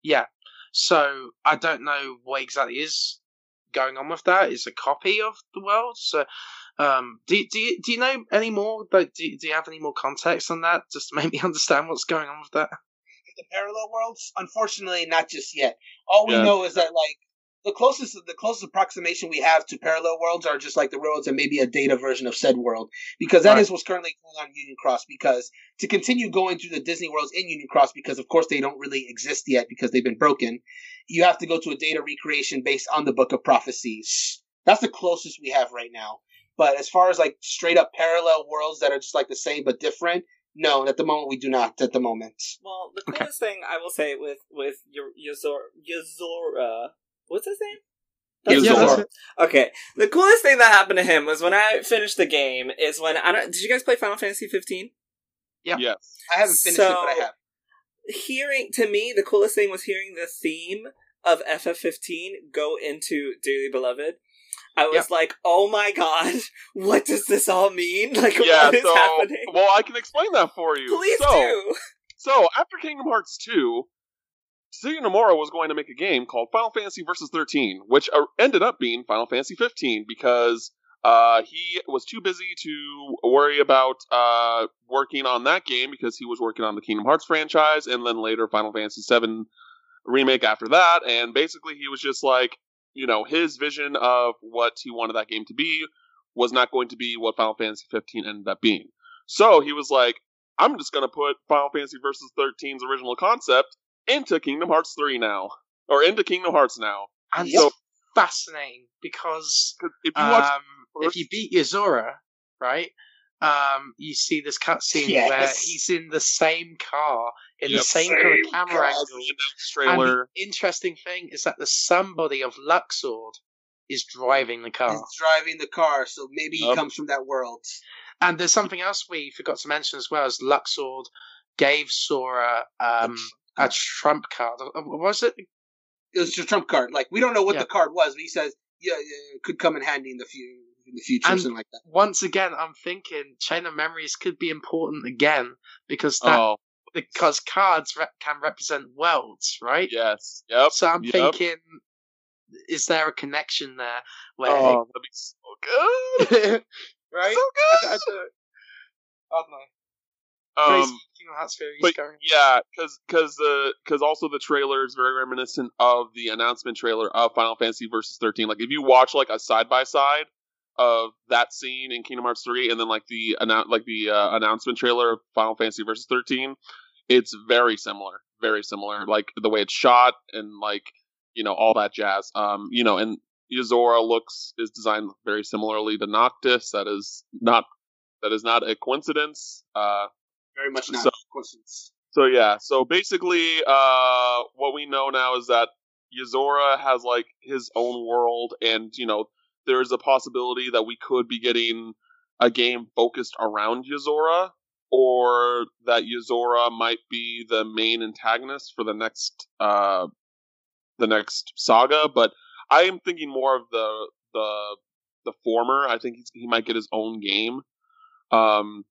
yeah. So I don't know what exactly is going on with that. It's a copy of the world. So, um, do do you, do you know any more? Like, do do you have any more context on that? Just to make me understand what's going on with that. the parallel worlds? Unfortunately, not just yet. All we Yeah. know is that like the closest the closest approximation we have to parallel worlds are just like the worlds and maybe a data version of said world because that is Right. what's currently going on in Union Cross. Because to continue going through the Disney worlds in Union Cross, because of course they don't really exist yet because they've been broken, you have to go to a data recreation based on the Book of Prophecies. That's the closest we have right now. But as far as like straight up parallel worlds that are just like the same but different, no, at the moment we do not. At the moment. Well, the Okay. thing I will say with with your Yazor Yozora, what's his name? Yeah, That's yeah, that's. Okay, the coolest thing that happened to him was when I finished the game. Is when I don't. Did you guys play Final Fantasy 15? Yeah. Yes. I haven't finished it, but I have. Hearing to me, the coolest thing was hearing the theme of FF15 go into Dearly Beloved. I was like, "Oh my god, what does this all mean? Like, Yeah. what is So, happening?" well, I can explain that for you. Please so, do. So after Kingdom Hearts 2, Tetsuya Nomura was going to make a game called Final Fantasy Versus 13, which uh, ended up being Final Fantasy 15 because uh, he was too busy to worry about uh, working on that game because he was working on the Kingdom Hearts franchise and then later Final Fantasy 7 remake after that. And basically, he was just like, you know, his vision of what he wanted that game to be was not going to be what Final Fantasy 15 ended up being. So he was like, I'm just gonna put Final Fantasy Versus 13's original concept into Kingdom Hearts 3 now, or into Kingdom Hearts now. And So- it's fascinating because if you watch, um, if you beat Yozora, right, um, you see this cutscene where he's in the same car in Yep. the same kind of Same camera angle. the And the interesting thing is that the somebody of Luxord is driving the car. He's driving the car, so maybe he Yup. comes from that world. And there's something else we forgot to mention as well, is Luxord gave Sora um, a trump card. Uh, Was it? It was just a trump card. Like we don't know what Yeah. the card was, but he says, "Yeah, yeah it could come in handy in the few in the future, And- something like that." Once again, I'm thinking Chain of Memories could be important again because that oh because cards re- can represent worlds, right? yes, yep, So I'm yep. thinking, is there a connection there where, oh that'd be so good, right? so good. I, don't- I don't know. Um, Kingdom Hearts theories but yeah, because because the because also the trailer is very reminiscent of the announcement trailer of Final Fantasy Versus 13. Like if you watch like a side by side of that scene in Kingdom Hearts 3 and then like the annou- like the uh, announcement trailer of Final Fantasy Versus 13, it's very similar, very similar. Like the way it's shot and like you know all that jazz. Um, you know, and Yozora looks is designed very similarly to Noctis. That is not that is not a coincidence. Uh, Very much not So- questions. so yeah, so basically, uh, what we know now is that Yozora has like his own world, and you know, there is a possibility that we could be getting a game focused around Yozora, or that Yozora might be the main antagonist for the next, uh, the next saga. But I am thinking more of the the the former. I think he's, he might get his own game. Um,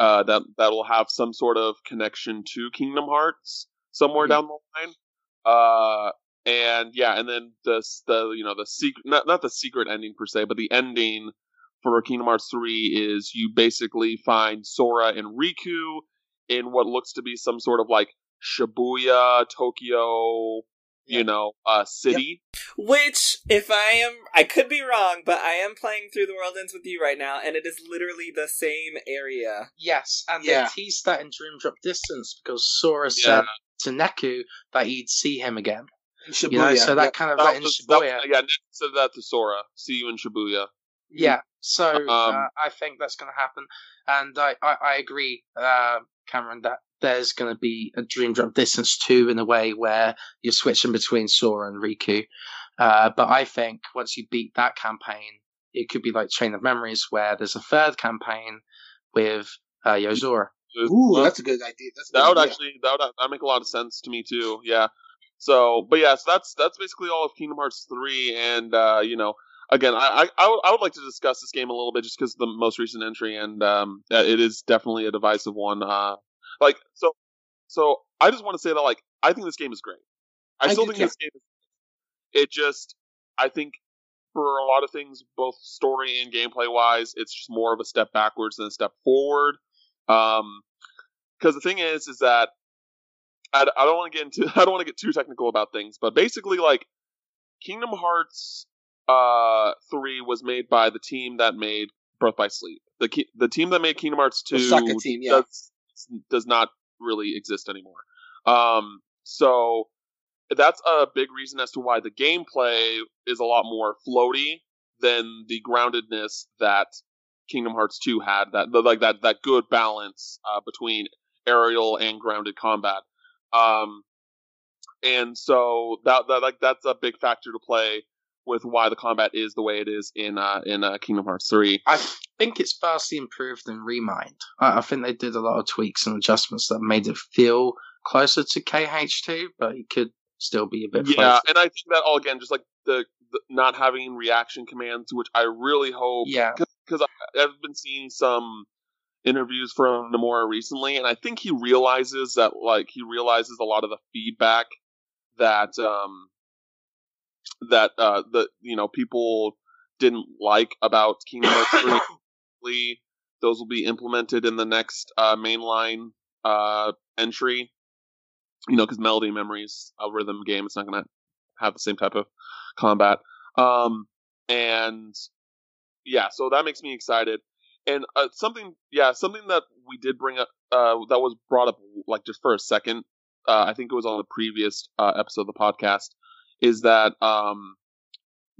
uh, that that'll have some sort of connection to Kingdom Hearts somewhere Mhm. down the line. Uh, and yeah, and then the the you know the secret not not the secret ending per se, but the ending for Kingdom Hearts three is you basically find Sora and Riku in what looks to be some sort of like Shibuya, Tokyo, Yeah. you know, uh, city. Which, if I am, I could be wrong, but I am playing through the World Ends with you right now, and it is literally the same area. Yes, and Yeah. they teased that in Dream Drop Distance because Sora Yeah. said to Neku that he'd see him again. In Shibuya. You know, so that yeah. kind of That like in was- that- Shibuya. yeah, Nick said that to Sora. See you in Shibuya. Yeah, so Um, uh, I think that's going to happen, and I, I, I agree, uh, Cameron, that there's going to be a Dream Drop Distance 2 in a way where you're switching between Sora and Riku. Uh, but I think once you beat that campaign, it could be like Chain of Memories where there's a third campaign with uh, Yozora. Ooh, Well, that's a good idea. That's a that good would idea. actually that would that make a lot of sense to me too. Yeah. So, but yeah, so that's that's basically all of Kingdom Hearts three, and uh, you know, again, I, I I would- I would like to discuss this game a little bit just because the most recent entry, and um, uh, it is definitely a divisive one. Uh, like so, so I just want to say that like I think this game is great. I, I still think too. this game is. It just, I think, for a lot of things, both story and gameplay wise, it's just more of a step backwards than a step forward. Um, because the thing is, is that I, I don't want to get into I don't want to get too technical about things, but basically, like Kingdom Hearts uh three was made by the team that made Birth by Sleep. The the team that made Kingdom Hearts two Osaka team, yeah. does does not really exist anymore. Um, so that's a big reason as to why the gameplay is a lot more floaty than the groundedness that Kingdom Hearts 2 had. That like that that good balance uh, between aerial and grounded combat. Um, and so that, that like that's a big factor to play with why the combat is the way it is in uh, in uh, Kingdom Hearts 3. I think it's vastly improved in Remind. I, I think they did a lot of tweaks and adjustments that made it feel closer to KH2, but it could still be a bit Yeah, floaty. and I think that all again, just like the, the not having reaction commands, which I really hope Yeah. because I've been seeing some interviews from Nomura recently, and I think he realizes that like he realizes a lot of the feedback that um that uh the you know people didn't like about Kingdom Hearts 3. Those will be implemented in the next uh, mainline uh, entry. You know, because Melody Memories, a rhythm game, it's not going to have the same type of combat. Um, and yeah, so that makes me excited. And uh, something, yeah, something that we did bring up, uh, that was brought up like just for a second. Uh, I think it was on the previous uh, episode of the podcast. Is that um,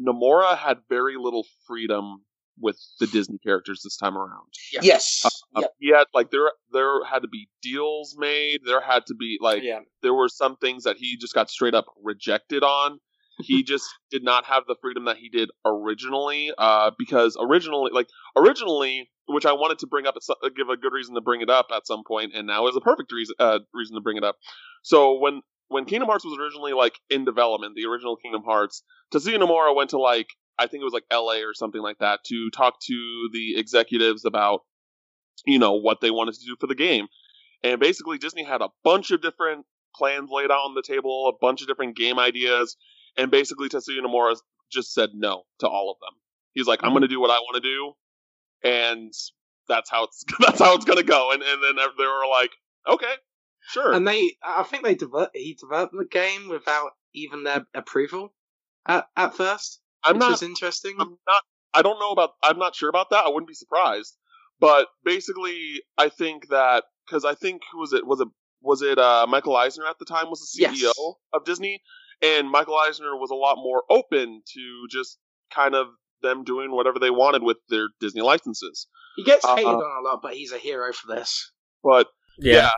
Nomura had very little freedom with the Disney characters this time around. Yes. Uh, Yep. He had like there there had to be deals made. There had to be like yeah. there were some things that he just got straight up rejected on. He just did not have the freedom that he did originally, uh, because originally, like originally, which I wanted to bring up, at some, give a good reason to bring it up at some point, and now is a perfect reason uh, reason to bring it up. So when when Kingdom Hearts was originally like in development, the original Kingdom Hearts, Tetsuya Nomura went to like I think it was like L.A. or something like that to talk to the executives about you know what they wanted to do for the game, and basically Disney had a bunch of different plans laid out on the table, a bunch of different game ideas, and basically Tetsuya Nomura just said no to all of them. He's like, I'm mm-hmm. going to do what I want to do, and that's how it's that's how it's going to go. And and then they were like, okay, sure. And they, I think they developed, he developed the game without even their approval at, at first, I'm which not was interesting. I'm not. I don't know about. I'm not sure about that. I wouldn't be surprised. But basically, I think that because I think who was it? Was it was it uh, Michael Eisner at the time was the CEO Yes. of Disney, and Michael Eisner was a lot more open to just kind of them doing whatever they wanted with their Disney licenses. he gets uh, hated on a lot, but he's a hero for this. But Yeah. yeah.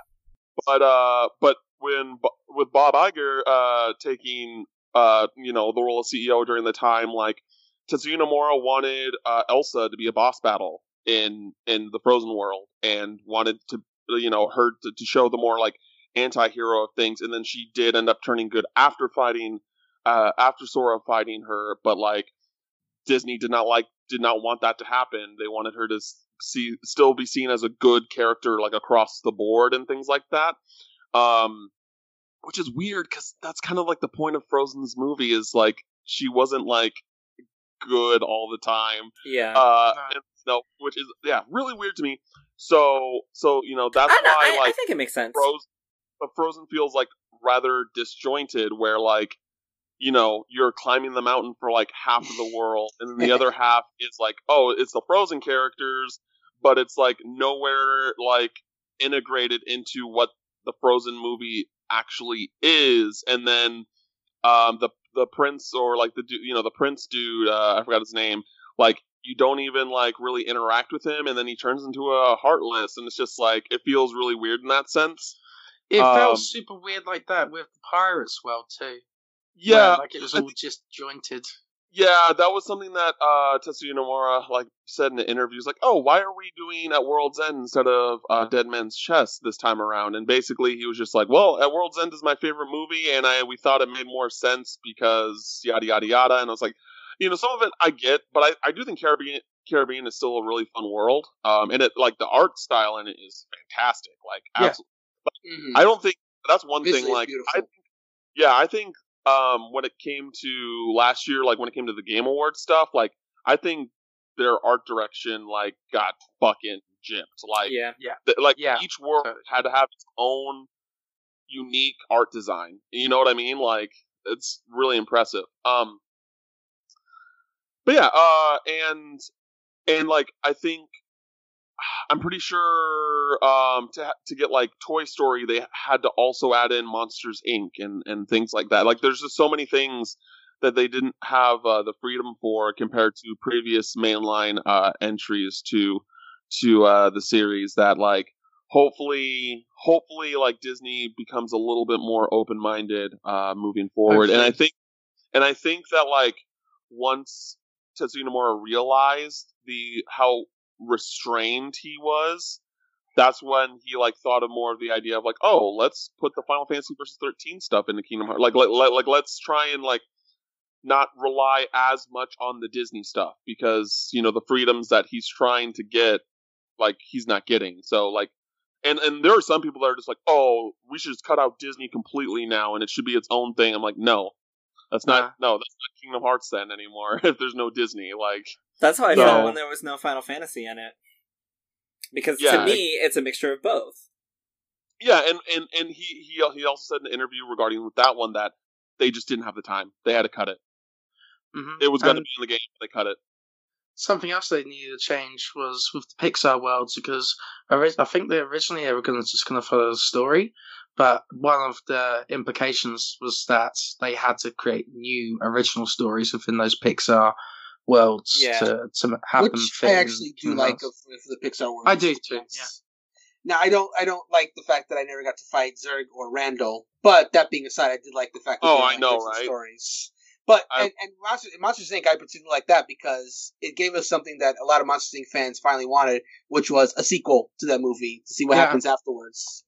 But uh, but when with Bob Iger uh taking uh you know the role of CEO during the time, like Tetsuya Nomura wanted uh, Elsa to be a boss battle in in the Frozen world, and wanted to you know her to, to show the more like anti-hero of things, and then she did end up turning good after fighting uh after Sora fighting her, but like Disney did not like did not want that to happen. They wanted her to see still be seen as a good character like across the board and things like that. Um which is weird cuz that's kind of like the point of Frozen's movie is like she wasn't like good all the time. Yeah. Uh No. and, no, which is yeah, really weird to me. So so you know that's I, don't know, why I, like I think it makes sense. Frozen, but Frozen feels like rather disjointed, where like you know you're climbing the mountain for like half of the world, and then the other half is like oh it's the Frozen characters, but it's like nowhere like integrated into what the Frozen movie actually is, and then um the the prince or like the you know the prince dude uh, I forgot his name like you don't even like really interact with him and then he turns into a heartless and it's just like it feels really weird in that sense It Um, felt super weird like that with the Pirates well too. Yeah, like it was all just jointed. Yeah, that was something that uh, Tetsuya Nomura like said in the interviews, like, "Oh, why are we doing at World's End instead of uh, Dead Man's Chest this time around?" And basically, he was just like, "Well, at World's End is my favorite movie, and I we thought it made more sense because yada yada yada." And I was like, you know, some of it I get, but I, I do think Caribbean Caribbean is still a really fun world, um, and it like the art style in it is fantastic, like Yeah. absolutely. Mhm. I don't think that's one Visually thing. Like. I think, yeah, I think um, when it came to last year, like when it came to the Game Award stuff, like I think their art direction like got fucking gypped. Like, Yeah. th- like Yeah. each world had to have its own unique art design. You know what I mean? Like, it's really impressive. Um, but yeah, uh, and and like I think I'm pretty sure um, to to get like Toy Story, they had to also add in Monsters Inc. and and things like that. Like, there's just so many things that they didn't have uh, the freedom for compared to previous mainline uh, entries to to uh, the series. That like hopefully hopefully like Disney becomes a little bit more open minded uh, moving forward. And I think and I think that like once Tetsuya Nomura realized the how restrained he was, that's when he like thought of more of the idea of like, oh, let's put the Final Fantasy versus 13 stuff into Kingdom Hearts. Like, let, let, like let's try and like not rely as much on the Disney stuff because you know the freedoms that he's trying to get, like he's not getting. So like. And, and there are some people that are just like, oh, we should just cut out Disney completely now, and it should be its own thing. I'm like, no, that's not Nah. no, that's not Kingdom Hearts then anymore. if there's no Disney, like That's how I So- felt when there was no Final Fantasy in it. Because Yeah. to me, it's a mixture of both. Yeah, and and and he he he also said in the interview regarding with that one that they just didn't have the time. They had to cut it. hmm It was going to be in the game, but they cut it. something else they needed to change was with the Pixar worlds because ori- I think they originally they were going to just going to follow the story, but one of the implications was that they had to create new original stories within those Pixar worlds Yeah. to to have them Which. I actually do Kingdom like of, of the Pixar world. I do too, Now I don't I don't like the fact that I never got to fight Zurg or Randall, but that being aside, I did like the fact that Oh, were, I know, different right? Stories. But I- and, and Monsters, Monsters Inc. I particularly like that because it gave us something that a lot of Monsters Inc. fans finally wanted, which was a sequel to that movie to see what Yeah. happens afterwards.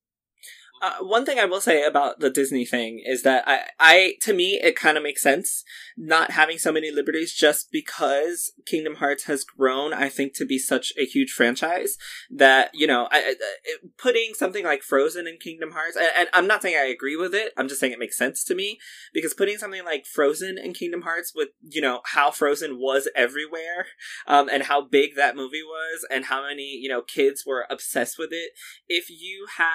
Uh, one thing I will say about the Disney thing is that I, I to me, it kind of makes sense not having so many liberties just because Kingdom Hearts has grown, I think, to be such a huge franchise that, you know, I, I, putting something like Frozen in Kingdom Hearts, and, and I'm not saying I agree with it, I'm just saying it makes sense to me because putting something like Frozen in Kingdom Hearts with, you know, how Frozen was everywhere, um, and how big that movie was and how many, you know, kids were obsessed with it if you have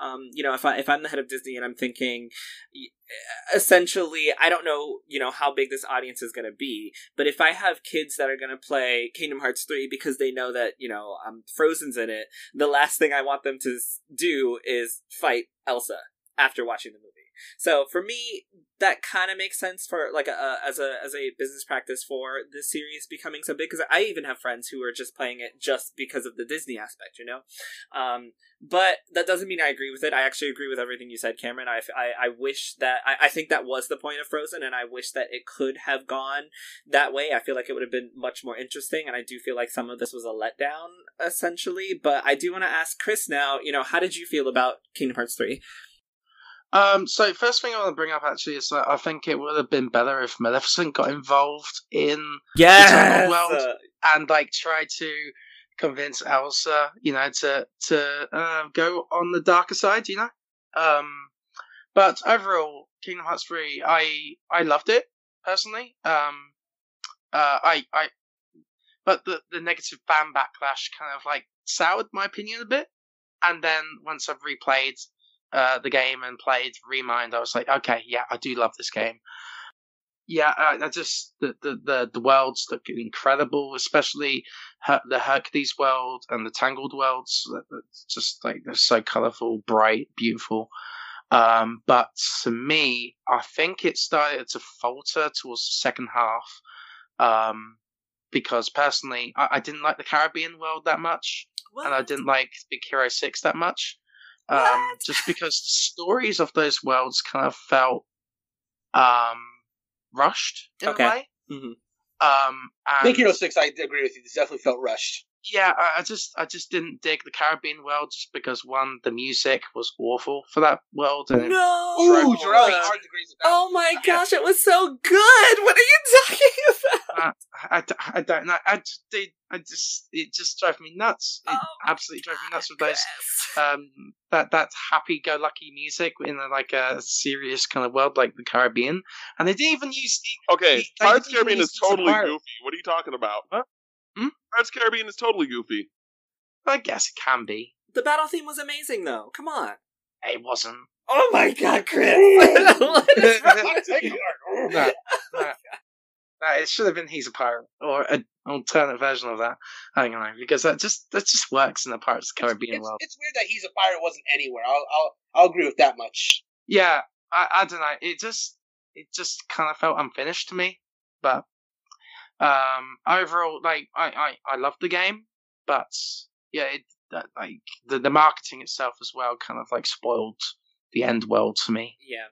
um you know if i if i'm the head of disney and i'm thinking essentially i don't know you know how big this audience is going to be but if i have kids that are going to play kingdom hearts 3 because they know that you know um frozen's in it the last thing i want them to do is fight elsa after watching the movie so for me that kind of makes sense for like a, as a as a business practice for this series becoming so big because i even have friends who are just playing it just because of the disney aspect you know um but that doesn't mean I agree with it. I actually agree with everything you said, Cameron. I, I, I wish that, I, I think that was the point of Frozen, and I wish that it could have gone that way. I feel like it would have been much more interesting, and I do feel like some of this was a letdown, essentially. But I do want to ask Chris now, you know, how did you feel about Kingdom Hearts 3? Um, so first thing I want to bring up actually is that I think it would have been better if Maleficent got involved in Yes! world. Uh, and like try to convince Elsa, you know, to to uh, go on the darker side, you know. Um, but overall, Kingdom Hearts three, I I loved it personally. Um, uh, I I, but the the negative fan backlash kind of like soured my opinion a bit. And then once I've replayed uh, the game and played Remind, I was like, okay, yeah, I do love this game. Yeah, I, I just the, the the the worlds look incredible, especially Her- the Hercules world and the Tangled worlds. that- that's Just like they're so colorful, bright, beautiful. Um, but to me, I think it started to falter towards the second half. Um, because personally, I, I didn't like the Caribbean world that much, and I didn't like Big Hero Six that much. Um, just because the stories of those worlds kind of felt um, rushed in Okay. a way. Mhm. Um, and Big Hero Six, I agree with you. This definitely felt rushed. Yeah, I, I just I just didn't dig the Caribbean world just because one, the music was awful for that world, and No. Ooh, Dragon Jarrell, Ball. hard agrees with that. Oh my gosh, it was so good. What are you talking about? I I don't know. I just, they, I just it just drove me nuts. It Oh absolutely drove me nuts with those um that that happy-go-lucky music in a, like a serious kind of world like the Caribbean, and they didn't even use the Okay, He- Pirates he- Caribbean he's is totally goofy. What are you talking about? What? Pirates Caribbean is totally goofy. I guess it can be. The battle theme was amazing, though. Come on. It wasn't. Oh my god, Chris. What is wrong with it. No, no, no, it should have been he's a pirate or an alternate version of that. I don't know because that just that just works in the Pirates of the Caribbean it's, world. it's weird that he's a pirate wasn't anywhere. I'll I'll I'll agree with that much. Yeah, I, I don't know. It just it just kind of felt unfinished to me. But um, overall, like I I I love the game, but yeah, it that, like the the marketing itself as well kind of like spoiled the end world for me. Yeah.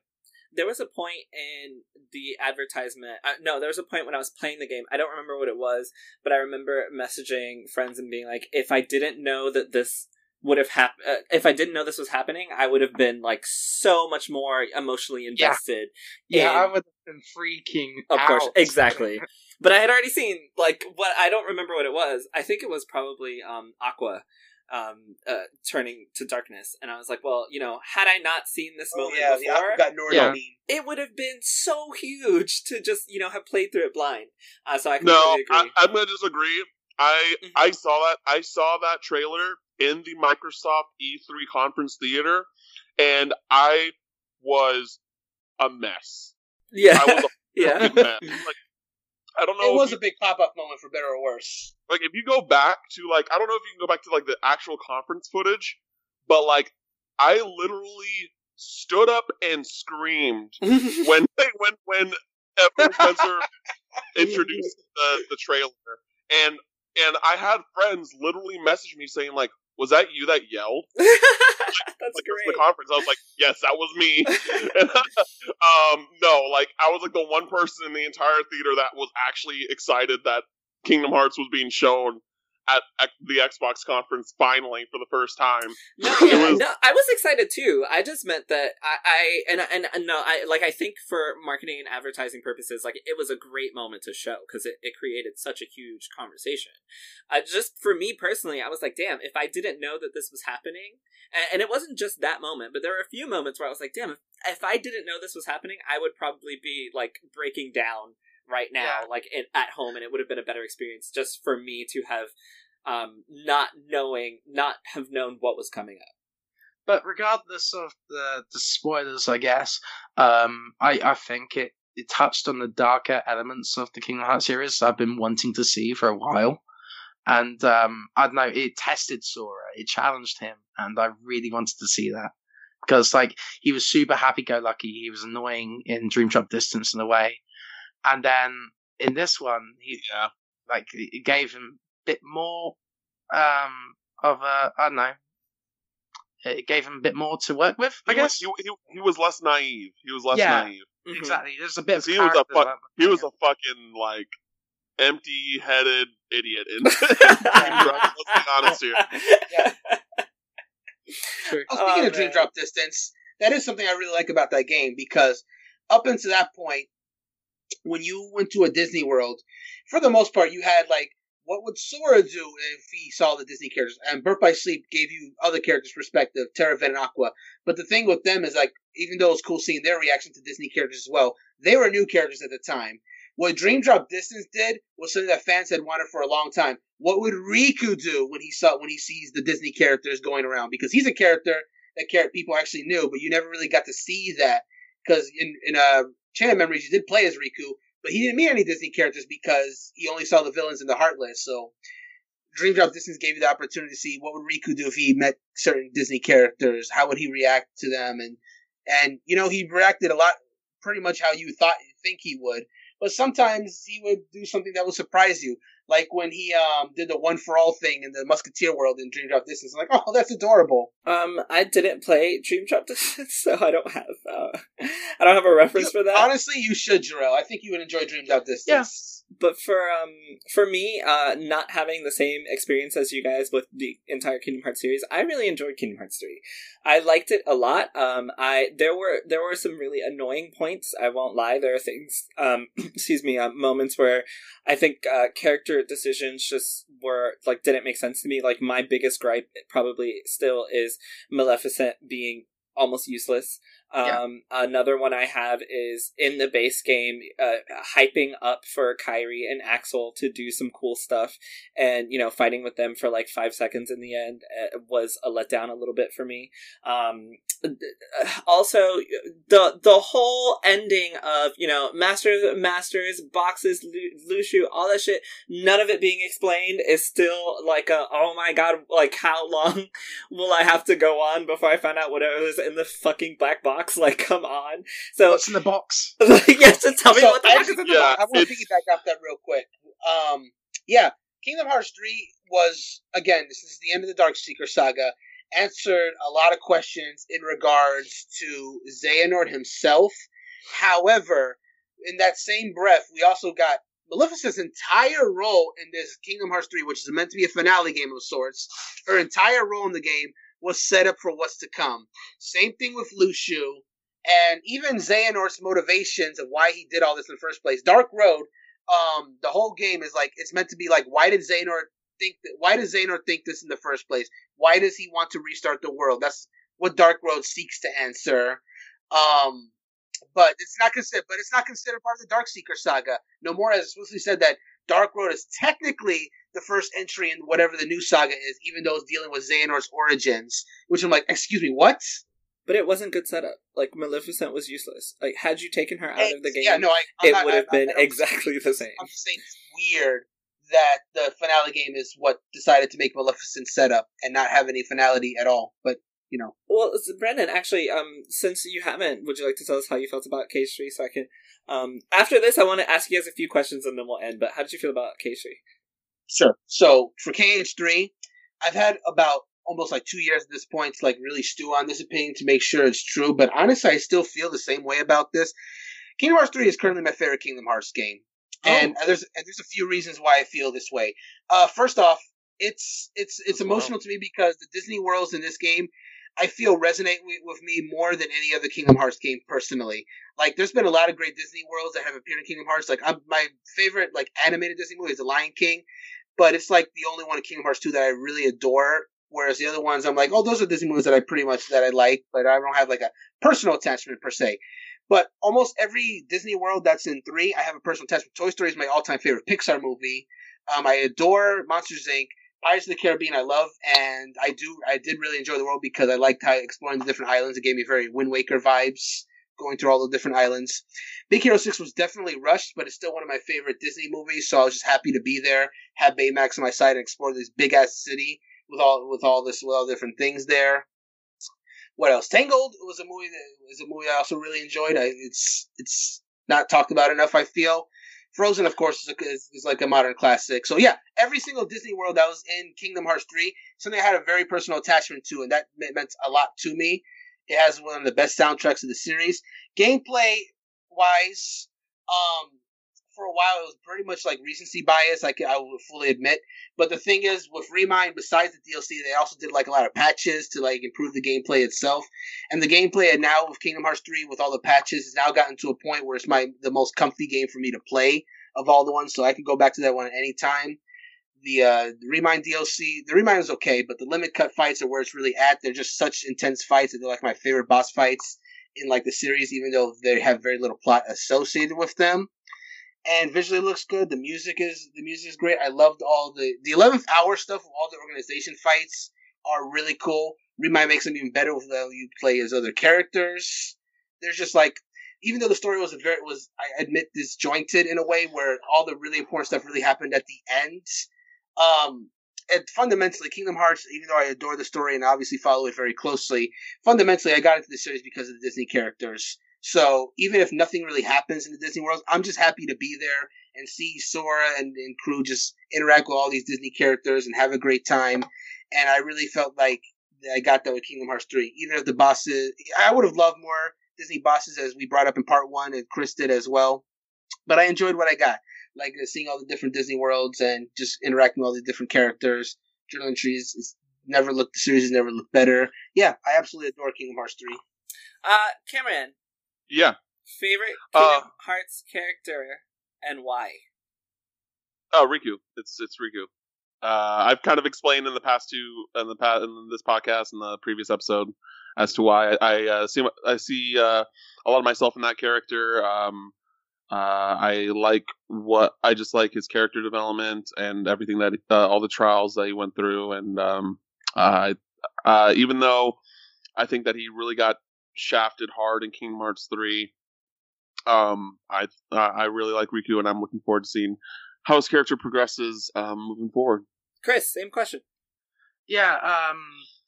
There was a point in the advertisement. Uh, no, there was a point when I was playing the game. I don't remember what it was, but I remember messaging friends and being like, if I didn't know that this would have happened, uh, if I didn't know this was happening, I would have been like so much more emotionally invested. Yeah, in- I would have been freaking. Of course, out. exactly. But I had already seen like what I don't remember what it was. I think it was probably um Aqua um uh turning to darkness and I was like, well, you know, had I not seen this Oh moment yeah, before, got Nord Yeah. it would have been so huge to just, you know, have played through it blind. Uh, so I no, agree. I, I'm gonna disagree. I Mhm. I saw that I saw that trailer in the Microsoft E3 conference theater, and I was a mess. yeah. I was a yeah. mess. Like I don't know. It was you- a big pop up moment for better or worse. like if you go back to like I don't know if you can go back to like the actual conference footage, but like I literally stood up and screamed when when when Evan Spencer introduced the the trailer, and and I had friends literally message me saying like, "Was that you that yelled?" That's like great. the conference. I was like, "Yes, that was me." And, um, no, like I was like the one person in the entire theater that was actually excited that Kingdom Hearts was being shown at, at the Xbox conference finally for the first time. No, yeah, was- no, I was excited too. I just meant that I, I and, and and no, I like I think for marketing and advertising purposes, like it was a great moment to show because it, it created such a huge conversation. Uh, just for me personally, I was like, damn, if I didn't know that this was happening, and, and it wasn't just that moment, but there were a few moments where I was like, damn, if, if I didn't know this was happening, I would probably be like breaking down right now, Yeah. like in, at home, and it would have been a better experience just for me to have um not knowing not have known what was coming up But regardless of the, the spoilers, I guess, um, I, I think it, it touched on the darker elements of the Kingdom Hearts series I've been wanting to see for a while. And um, I don't know, it tested Sora, it challenged him, and I really wanted to see that. Because, like, he was super happy go lucky, he was annoying in Dream Drop Distance in a way. And then in this one, he, Yeah, like, it gave him a bit more um, of a, I don't know, it gave him a bit more to work with, I He was- guess. he, he, he was less naive. He was less Yeah. naive. Mhm. Exactly. There's a bit of He was a character fuck- He was a fucking like empty-headed idiot. In Let's be honest here. True. Oh, speaking Oh, of Dream. Drop Distance, that is something I really like about that game because up until that point, when you went to a Disney World, for the most part, you had like, what would Sora do if he saw the Disney characters? And Birth by Sleep gave you other characters' perspective, Terra Ven and Aqua. But the thing with them is like, even though it's cool seeing their reaction to Disney characters as well, they were new characters at the time. What Dream Drop Distance did was something that fans had wanted for a long time. What would Riku do when he saw when he sees the Disney characters going around? Because he's a character that people actually knew, but you never really got to see that. Because in in uh, Chain of Memories, you did play as Riku, but he didn't meet any Disney characters because he only saw the villains in the Heartless. So Dream Drop Distance gave you the opportunity to see what would Riku do if he met certain Disney characters. How would he react to them? And and you know he reacted a lot, pretty much how you thought think he would. but sometimes he would do something that would surprise you. Like when he um did the one for all thing in the Musketeer world in Dream Drop Distance. I'm Like, oh, that's adorable. Um, I didn't play Dream Drop Distance, so I don't have uh, I don't have a reference for that. Honestly, you should, Jarrell. I think you would enjoy Dream Drop Distance. But for um for me uh not having the same experience as you guys with the entire kingdom hearts series i really enjoyed kingdom hearts 3 i liked it a lot. Um i there were there were some really annoying points i won't lie. There are things um excuse me uh, moments where i think uh character decisions just were like didn't make sense to me. Like my biggest gripe probably still is maleficent being almost useless Yeah. um, another one I have is in the base game, uh, hyping up for Kairi and Axel to do some cool stuff, and you know, fighting with them for like five seconds in the end uh, was a letdown a little bit for me. Um, also, the the whole ending of you know masters, masters, boxes, Lu- Luxu, all that shit, none of it being explained is still like a oh my god, like how long will I have to go on before I find out what it was in the fucking black box? Like, come on. So, What's in the box? yes, to tell me So, what the fuck is in the yeah, box. I want to it's- piggyback off that real quick. Um, yeah, Kingdom Hearts 3 was, again, this is the end of the Dark Seeker saga, answered a lot of questions in regards to Xehanort himself. However, in that same breath, we also got Maleficent's entire role in this Kingdom Hearts 3, which is meant to be a finale game of sorts. Her entire role in the game was set up for what's to come. Same thing with Luxu, and even Xehanort's motivations of why he did all this in the first place. Dark Road, um, the whole game is like it's meant to be like, why did Xehanort think that? Why does Xehanort think this in the first place? Why does he want to restart the world? That's what Dark Road seeks to answer. Um, but it's not considered. But it's not considered part of the Dark Seeker saga. No Nomura has explicitly said that Dark Road is technically the first entry in whatever the new saga is, even though it's dealing with Xehanort's origins. Which I'm like, excuse me, what? But it wasn't good setup. Like Maleficent was useless. Like had you taken her out of the game, Yeah, no, I, I'm it would have been I exactly the same. I'm just saying it's weird that the finale game is what decided to make Maleficent setup and not have any finality at all. But you know, Well, Brandon, actually, um, since you haven't, would you like to tell us how you felt about Cage Three? So I can, um, after this, I want to ask you guys a few questions and then we'll end. But how did you feel about Cage Three? sure. So for KH3, I've had about almost like two years at this point to like really stew on this opinion to make sure it's true. But honestly, I still feel the same way about this. Kingdom Hearts 3 is currently my favorite Kingdom Hearts game. And there's and there's a few reasons why I feel this way. Uh, first off, it's it's it's Wow. emotional to me because the Disney worlds in this game, I feel resonate with, me more than any other Kingdom Hearts game personally. Like, there's been a lot of great Disney worlds that have appeared in Kingdom Hearts. Like, I'm, my favorite like animated Disney movie is The Lion King, but it's like the only one in Kingdom Hearts 2 that I really adore. Whereas the other ones, I'm like, oh, those are Disney movies that I pretty much that I like, but I don't have like a personal attachment per se. But almost every Disney World that's in three, I have a personal attachment. Toy Story is my all-time favorite Pixar movie. Um, I adore Monsters Inc. Pirates of the Caribbean, I love, and I do. I did really enjoy the world because I liked how exploring the different islands. It gave me very Wind Waker vibes, going through all the different islands. Big Hero Six was definitely rushed, but it's still one of my favorite Disney movies. So I was just happy to be there, have Baymax on my side, and explore this big ass city with all with all this with all different things there. What else? Tangled was a movie that was a movie I also really enjoyed. I, it's it's not talked about enough. I feel. Frozen, of course, is, a, is, is like a modern classic. So yeah, every single Disney World that was in Kingdom Hearts three, something I had a very personal attachment to, and that meant meant a lot to me. It has one of the best soundtracks of the series. Gameplay wise, um, for a while it was pretty much like recency bias. I can, I will fully admit. But the thing is, with Remind, besides the DLC, they also did like a lot of patches to like improve the gameplay itself. And the gameplay now with Kingdom Hearts 3 with all the patches has now gotten to a point where it's my the most comfy game for me to play of all the ones, so I can go back to that one at any time. The uh the Remind DLC, the Remind is okay, but the limit cut fights are where it's really at. They're just such intense fights that they're like my favorite boss fights in like the series, even though they have very little plot associated with them. And visually looks good. The music is the music is great. I loved all the the eleventh hour stuff. All the organization fights are really cool. Remind makes them even better with how you play as other characters. There's just like even though the story was very was I admit disjointed in a way where all the really important stuff really happened at the end. Um, and fundamentally, Kingdom Hearts, even though I adore the story and obviously follow it very closely, fundamentally I got into the series because of the Disney characters. So even if nothing really happens in the Disney World, I'm just happy to be there and see Sora and, and crew just interact with all these Disney characters and have a great time. And I really felt like I got that with Kingdom Hearts 3. Even if the bosses, I would have loved more Disney bosses as we brought up in part one and Chris did as well. But I enjoyed what I got. Like uh, seeing all the different Disney worlds and just interacting with all the different characters. Journal entries is never looked, the series has never looked better. Yeah, I absolutely adore Kingdom Hearts 3. Uh, Cameron, Yeah. favorite Uh, Kingdom Hearts character and why? Oh, Riku. It's it's Riku. Uh, I've kind of explained in the past two in the past in this podcast and the previous episode as to why I, I uh, see I see uh, a lot of myself in that character. Um, uh, I like what I just like his character development and everything that uh, all the trials that he went through, and um, uh, uh, even though I think that he really got shafted hard in Kingdom Hearts three, um, I uh, I really like Riku, and I'm looking forward to seeing how his character progresses um, moving forward. Chris, same question. Yeah, um,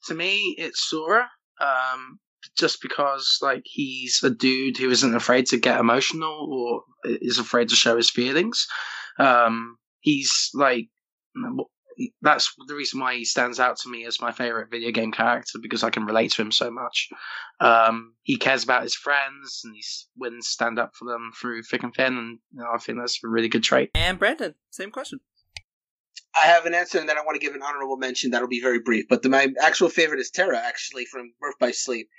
to me, it's Sora. Um, just because, like, he's a dude who isn't afraid to get emotional or is afraid to show his feelings. Um, he's like, that's the reason why he stands out to me as my favorite video game character because I can relate to him so much. Um, he cares about his friends and he's willing to stand up for them through thick and thin, and you know, I think that's a really good trait. And Brandon, same question. I have an answer, and then I want to give an honorable mention. That'll be very brief. But the, my actual favorite is Terra, actually, from Birth by Sleep.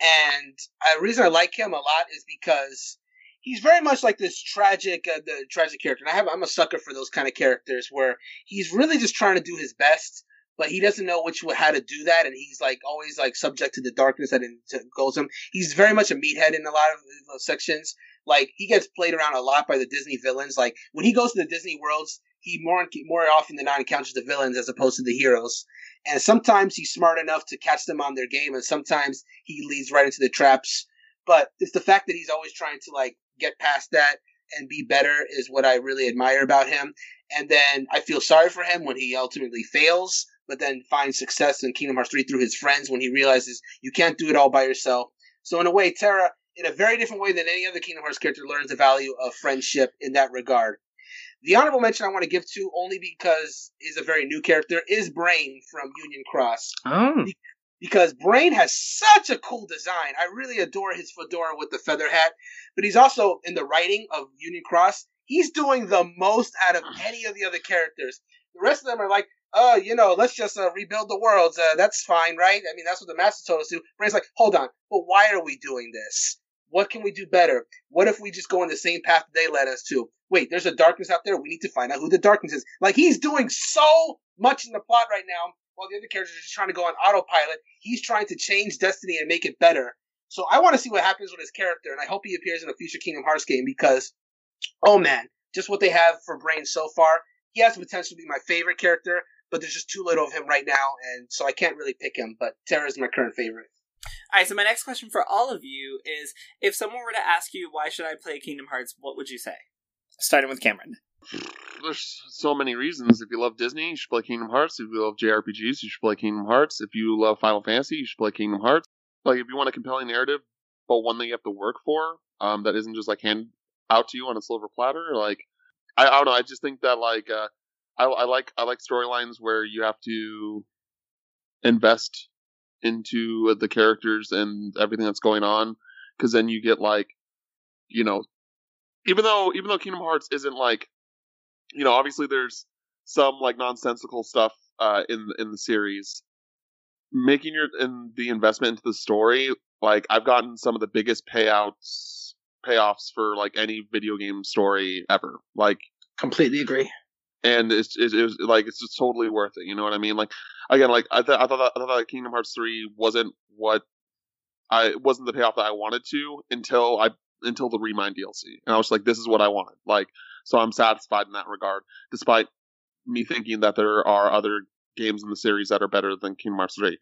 And uh, the reason I like him a lot is because he's very much like this tragic, uh, the tragic character. And I have, I'm a sucker for those kind of characters where he's really just trying to do his best, but he doesn't know which how to do that, and he's like always like subject to the darkness that goes him. He's very much a meathead in a lot of uh, sections. Like he gets played around a lot by the Disney villains. Like when he goes to the Disney worlds, he more more often than not encounters the villains as opposed to the heroes. And sometimes he's smart enough to catch them on their game, and sometimes he leads right into the traps. But it's the fact that he's always trying to like get past that and be better is what I really admire about him. And then I feel sorry for him when he ultimately fails, but then finds success in Kingdom Hearts 3 through his friends when he realizes you can't do it all by yourself. So in a way, Terra, in a very different way than any other Kingdom Hearts character, learns the value of friendship in that regard. The honorable mention I want to give to, only because is a very new character, is Brain from Union Cross. Oh, Because Brain has such a cool design. I really adore his fedora with the feather hat. But he's also, in the writing of Union Cross, he's doing the most out of any of the other characters. The rest of them are like, oh, you know, let's just uh, rebuild the worlds. Uh, that's fine, right? I mean, that's what the Master told us to. Brain's like, hold on, but why are we doing this? What can we do better? What if we just go in the same path they led us to? Wait, there's a darkness out there. We need to find out who the darkness is. Like he's doing so much in the plot right now, while the other characters are just trying to go on autopilot. He's trying to change destiny and make it better. So I want to see what happens with his character, and I hope he appears in a future Kingdom Hearts game because, oh man, just what they have for Brain so far, he has the potential to be my favorite character. But there's just too little of him right now, and so I can't really pick him. But Terra is my current favorite. All right, so my next question for all of you is: If someone were to ask you why should I play Kingdom Hearts, what would you say? Starting with Cameron. There's so many reasons. If you love Disney, you should play Kingdom Hearts. If you love JRPGs, you should play Kingdom Hearts. If you love Final Fantasy, you should play Kingdom Hearts. Like if you want a compelling narrative, but one that you have to work for, um, that isn't just like hand out to you on a silver platter. Like I, I don't know. I just think that like uh, I, I like I like storylines where you have to invest into the characters and everything that's going on, because then you get like, you know, even though even though Kingdom Hearts isn't like, you know, obviously there's some like nonsensical stuff uh, in in the series. Making your in the investment into the story, like I've gotten some of the biggest payouts payoffs for like any video game story ever. Like completely agree. and it's it, it was like it's just totally worth it. You know what I mean? Like again, like I, th- I thought that, I thought that Kingdom Hearts three wasn't what I wasn't the payoff that I wanted to until I until the Remind DLC, and I was like, this is what I wanted. Like, so I'm satisfied in that regard, despite me thinking that there are other games in the series that are better than Kingdom Hearts three.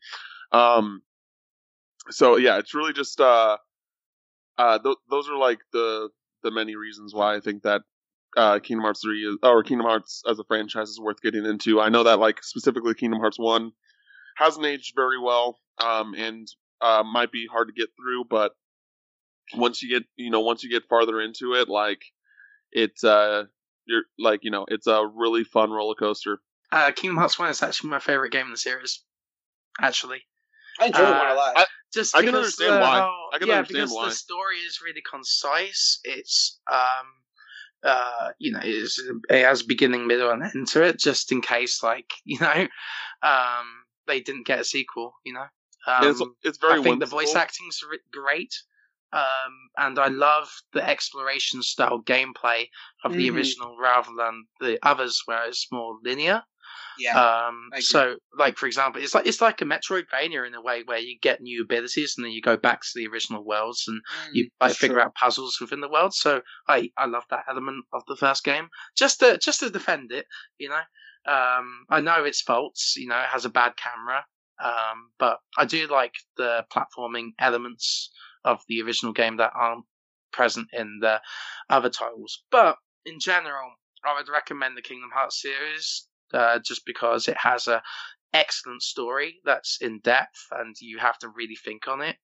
Um, so yeah, it's really just uh, uh, th- those are like the the many reasons why I think that uh, Kingdom Hearts 3 is, or Kingdom Hearts as a franchise is worth getting into. I know that like specifically Kingdom Hearts 1 hasn't aged very well um, and uh, might be hard to get through, but once you get you know once you get farther into it, like it's uh you're like you know it's a really fun roller coaster. Uh, Kingdom Hearts One is actually my favorite game in the series. Actually, I enjoyed Uh, one a lot. I- just I can understand the why. whole- I can yeah, understand because why. the story is really concise. It's um, uh, you know, it's, it has beginning, middle, and end to it, just in case, like you know, um, they didn't get a sequel. You know, And it's um, it's very I think the voice acting's re- great. Um, and I love the exploration style gameplay of the Mhm. original rather than the others, where it's more linear. yeah. Um, so, like for example, it's like it's like a Metroidvania in a way where you get new abilities and then you go back to the original worlds and you Mm, like figure true. out puzzles within the world. So I I love that element of the first game. Just to just to defend it, you know. Um, I know its faults. You know, it has a bad camera. Um, but I do like the platforming elements of the original game that aren't present in the other titles. But in general, I would recommend the Kingdom Hearts series uh, just because it has a excellent story that's in depth and you have to really think on it.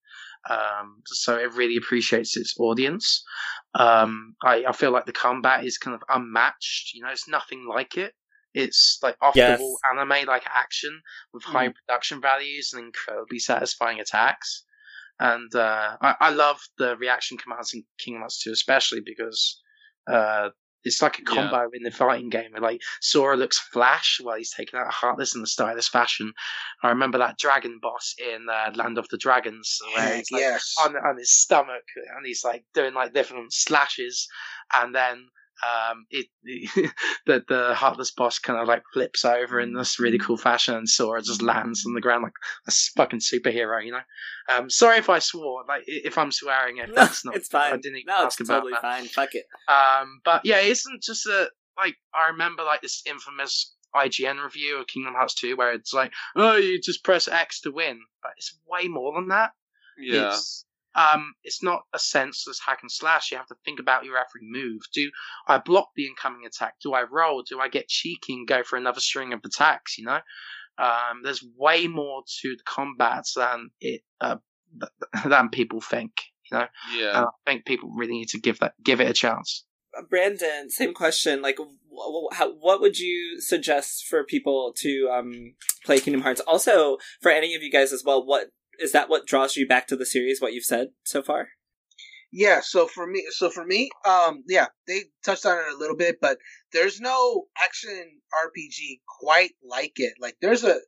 Um, so it really appreciates its audience. Um, I, I feel like the combat is kind of unmatched. You know, it's nothing like it. It's like off Yes. the wall anime like action with high production values and incredibly satisfying attacks. And uh, I, I love the reaction commands in Kingdom Hearts 2, especially because uh, it's like a Yeah. combo in the fighting game. where, Like Sora looks flash while he's taking out Heartless in a stylish fashion. I remember that dragon boss in uh, Land of the Dragons, where he's like yes. on on his stomach and he's like doing like different slashes, and then um it the the heartless boss kind of like flips over in this really cool fashion and Sora just lands on the ground like a fucking superhero, you know. Um, sorry if I swore, like if I'm swearing, if No, that's not. it's fine. I didn't no, ask it's about totally that. fine. Fuck it. Um, but yeah, it isn't just a like I remember like this infamous IGN review of Kingdom Hearts 2 where it's like, oh, you just press X to win, but it's way more than that. Yeah. It's, um, it's not a senseless hack and slash. You have to think about your every move. Do I block the incoming attack? Do I roll? Do I get cheeky and go for another string of attacks? You know, um, there's way more to the combats than it uh, than people think. You know, Yeah. and I think people really need to give that give it a chance. Uh, Brandon, same question. Like, wh- wh- how, what would you suggest for people to um, play Kingdom Hearts? Also, for any of you guys as well, what is that? What draws you back to the series? What you've said so far? Yeah, so for me, so for me, um, yeah, they touched on it a little bit, but there's no action RPG quite like it. Like, there's a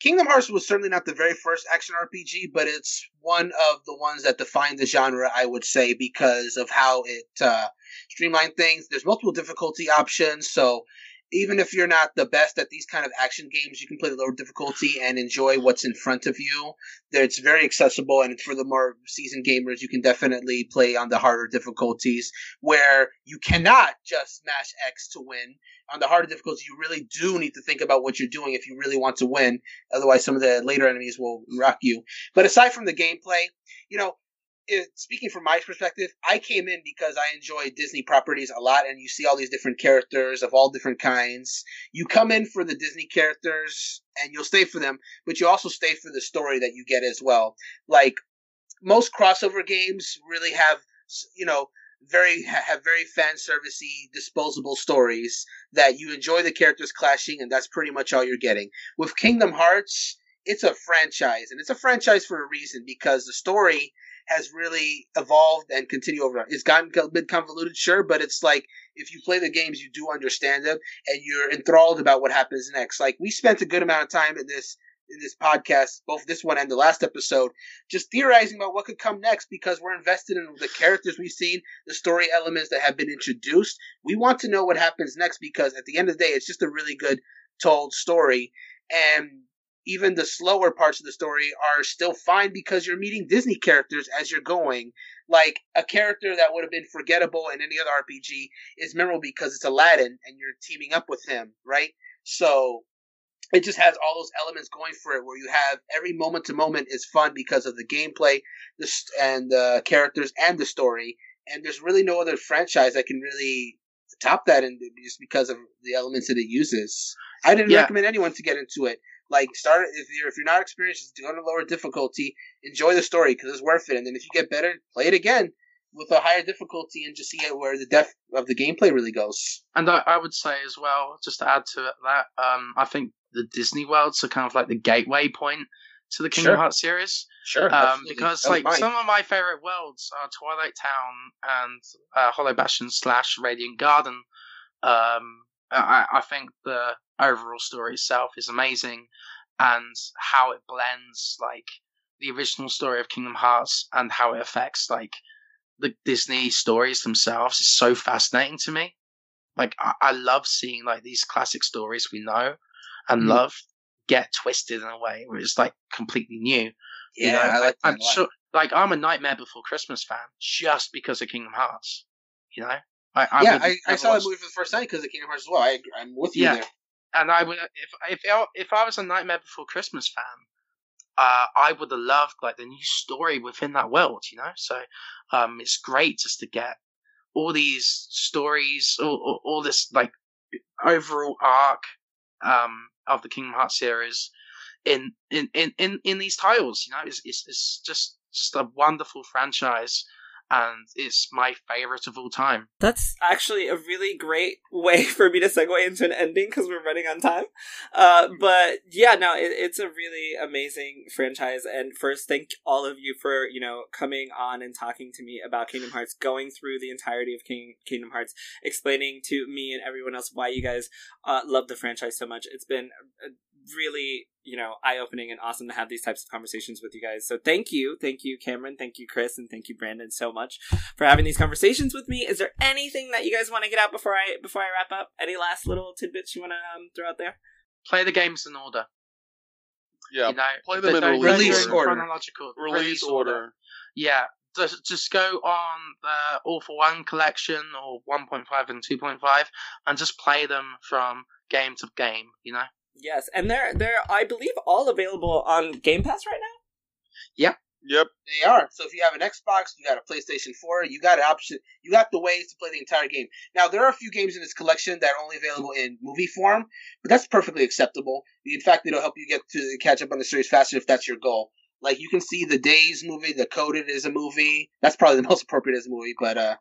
Kingdom Hearts was certainly not the very first action RPG, but it's one of the ones that defined the genre, I would say, because of how it uh, streamlined things. There's multiple difficulty options, so even if you're not the best at these kind of action games, you can play the lower difficulty and enjoy what's in front of you. It's very accessible, and for the more seasoned gamers, you can definitely play on the harder difficulties where you cannot just smash X to win. On the harder difficulties, you really do need to think about what you're doing if you really want to win. Otherwise, some of the later enemies will rock you. But aside from the gameplay, you know, speaking from my perspective, I came in because I enjoy Disney properties a lot, and you see all these different characters of all different kinds. You come in for the Disney characters, and you'll stay for them, but you also stay for the story that you get as well. Like most crossover games, really have you know very have very fan servicey disposable stories that you enjoy the characters clashing, and that's pretty much all you're getting. With Kingdom Hearts, it's a franchise, and it's a franchise for a reason because the story has really evolved and continue over. It's gotten a bit convoluted, sure, but it's like if you play the games, you do understand them, and you're enthralled about what happens next. Like we spent a good amount of time in this in this podcast, both this one and the last episode, just theorizing about what could come next because we're invested in the characters we've seen, the story elements that have been introduced. We want to know what happens next because at the end of the day, it's just a really good told story, and even the slower parts of the story are still fine because you're meeting Disney characters as you're going. Like a character that would have been forgettable in any other RPG is memorable because it's Aladdin and you're teaming up with him, right? So it just has all those elements going for it where you have every moment to moment is fun because of the gameplay and the characters and the story and there's really no other franchise that can really top that and just because of the elements that it uses i didn't Yeah. recommend anyone to get into it like start if you're if you're not experienced just do it on a lower difficulty enjoy the story because it's worth it and then if you get better play it again with a higher difficulty and just see where the depth of the gameplay really goes. And I, I would say as well, just to add to that, um, I think the Disney worlds are kind of like the gateway point to the Kingdom Sure. Hearts series. Sure, Um, because like mine. some of my favorite worlds are Twilight Town and uh, Hollow Bastion slash Radiant Garden. Um, I, I think the overall story itself is amazing, and how it blends like the original story of Kingdom Hearts and how it affects like the Disney stories themselves is so fascinating to me. Like I, I love seeing like these classic stories we know and Mhm. love get twisted in a way where it's like completely new. yeah, You know, I like I'm sure, like I'm a Nightmare Before Christmas fan just because of Kingdom Hearts. You know, I, I yeah, I, I saw that watch- movie for the first time because of Kingdom Hearts as well. I, I'm with you Yeah. there. And I would if if if I was a Nightmare Before Christmas fan, uh, I would have loved like the new story within that world. You know, so um, it's great just to get all these stories, all, all, all this like overall arc um, of the Kingdom Hearts series in in, in, in, in these titles. You know, it's, it's it's just just a wonderful franchise, and it's my favorite of all time. That's actually a really great way for me to segue into an ending because we're running on time. Uh, but yeah, no, it, it's a really amazing franchise. And first, thank all of you for you know coming on and talking to me about Kingdom Hearts, going through the entirety of King Kingdom Hearts, explaining to me and everyone else why you guys uh, love the franchise so much. It's been really you know eye opening and awesome to have these types of conversations with you guys. So thank you, thank you, Cameron, thank you, Chris, and thank you, Brandon, so much for having these conversations with me. Is there anything that you guys want to get out before I before I wrap up? Any last little tidbits you want to um, throw out there? Play the games in order. Yeah, you know, play them in Don't- don't release go order. chronological release order. Yeah, just just go on the All-in-One collection or 1.5 and 2.5 and just play them from game to game. You know. Yes, and they're they're I believe all available on Game Pass right now. Yep. Yep. They are. So if you have an Xbox, you got a PlayStation 4, you got an option, you got the ways to play the entire game. Now there are a few games in this collection that are only available in movie form, but that's perfectly acceptable. In fact, it'll help you get to catch up on the series faster if that's your goal. Like you can see the Days movie, the Coded is a movie. That's probably the most appropriate as a movie, but uh,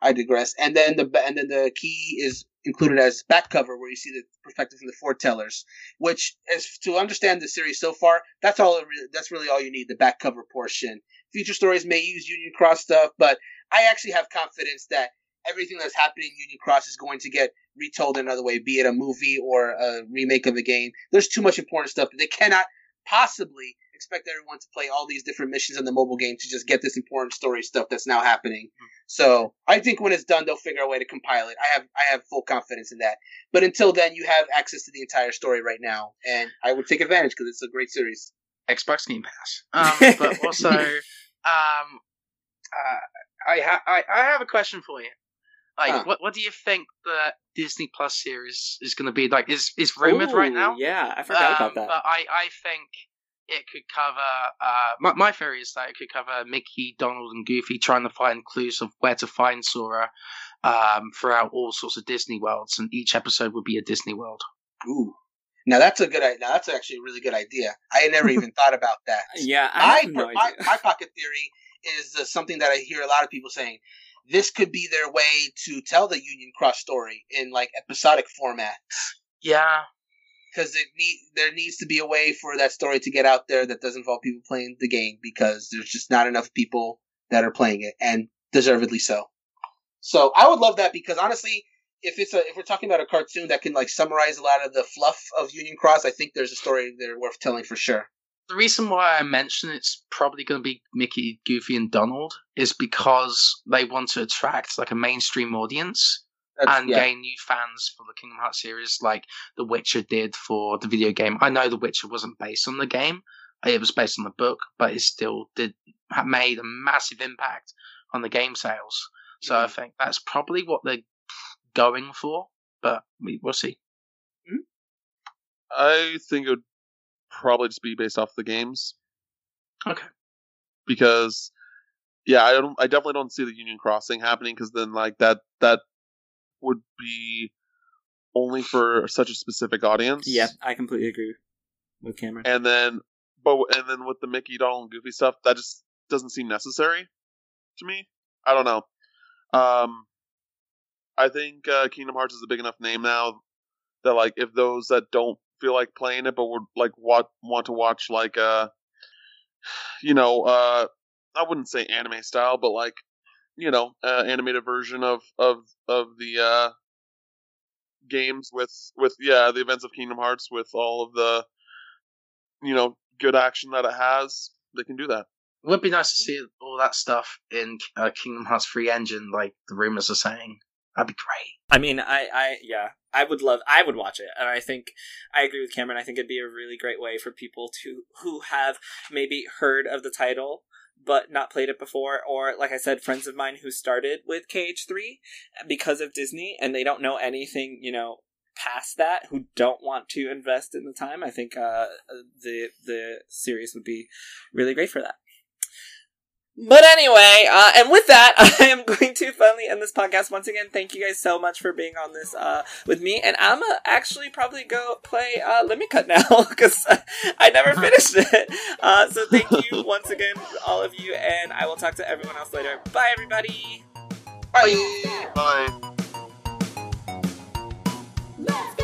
I digress. And then the and then the key is included as back cover where you see the perspective from the foretellers which is to understand the series so far that's all that's really all you need the back cover portion. Future stories may use union cross stuff but i actually have confidence that everything that's happening in union cross is going to get retold another way be it a movie or a remake of a game. There's too much important stuff that they cannot possibly expect everyone to play all these different missions in the mobile game to just get this important story stuff that's now happening so i think when it's done they'll figure a way to compile it i have i have full confidence in that but until then, you have access to the entire story right now, and I would take advantage because it's a great series. Xbox Game Pass. Um, but also, um, uh, I, ha- I I have a question for you. Like, Huh. what what do you think the Disney Plus series is going to be like? Is is rumored right now? Yeah, I forgot Um, about that. But I, I think it could cover. Uh, my, my theory is that it could cover Mickey, Donald, and Goofy trying to find clues of where to find Sora um, throughout all sorts of Disney worlds, and each episode would be a Disney world. Ooh, now that's a good. i- Now that's actually a really good idea. I had never even thought about that. yeah, I my, have no my, idea. my pocket theory is uh, something that I hear a lot of people saying. This could be their way to tell the Union Cross story in like episodic format. Yeah, Because it need there needs to be a way for that story to get out there that doesn't involve people playing the game because there's just not enough people that are playing it and deservedly so. So I would love that because honestly, if it's a if we're talking about a cartoon that can like summarize a lot of the fluff of Union Cross, I think there's a story there worth telling for sure. the reason why I mention it's probably going to be Mickey, Goofy, and Donald is because they want to attract like a mainstream audience That's, and yeah. gain new fans for the Kingdom Hearts series, like The Witcher did for the video game. I know The Witcher wasn't based on the game; it was based on the book, but it still did ha- made a massive impact on the game sales. So I Mhm. think that's probably what they're going for, but we will see. I think it would probably just be based off the games Okay. because, yeah, I don't. I definitely don't see the Union Crossing happening because then like that that would be only for such a specific audience. yeah, I completely agree with Cameron. and then but and then with the Mickey, Donald, and Goofy stuff, that just doesn't seem necessary to me. I don't know. Um, I think uh, Kingdom Hearts is a big enough name now that like if those that don't feel like playing it but would like want want to watch like uh you know uh I wouldn't say anime style but like you know uh, animated version of of of the uh games with with yeah the events of Kingdom Hearts with all of the you know good action that it has they can do that It would be nice to see all that stuff in uh, Kingdom Hearts 3 engine, like the rumors are saying. That'd be great. I mean, I, I, yeah, I would love, I would watch it, and I think I agree with Cameron. I think it'd be a really great way for people to who have maybe heard of the title but not played it before, or like I said, friends of mine who started with KH3 because of Disney and they don't know anything, you know, past that, who don't want to invest in the time. I think uh, the the series would be really great for that. But anyway, uh, and with that, I am going to finally end this podcast once again. Thank you guys so much for being on this uh, with me, and I'm uh, actually probably go play uh, Let Me Cut now because I never uh-huh. finished it. Uh, so thank you once again, all of you, and I will talk to everyone else later. Bye, everybody. Bye. Bye. Bye.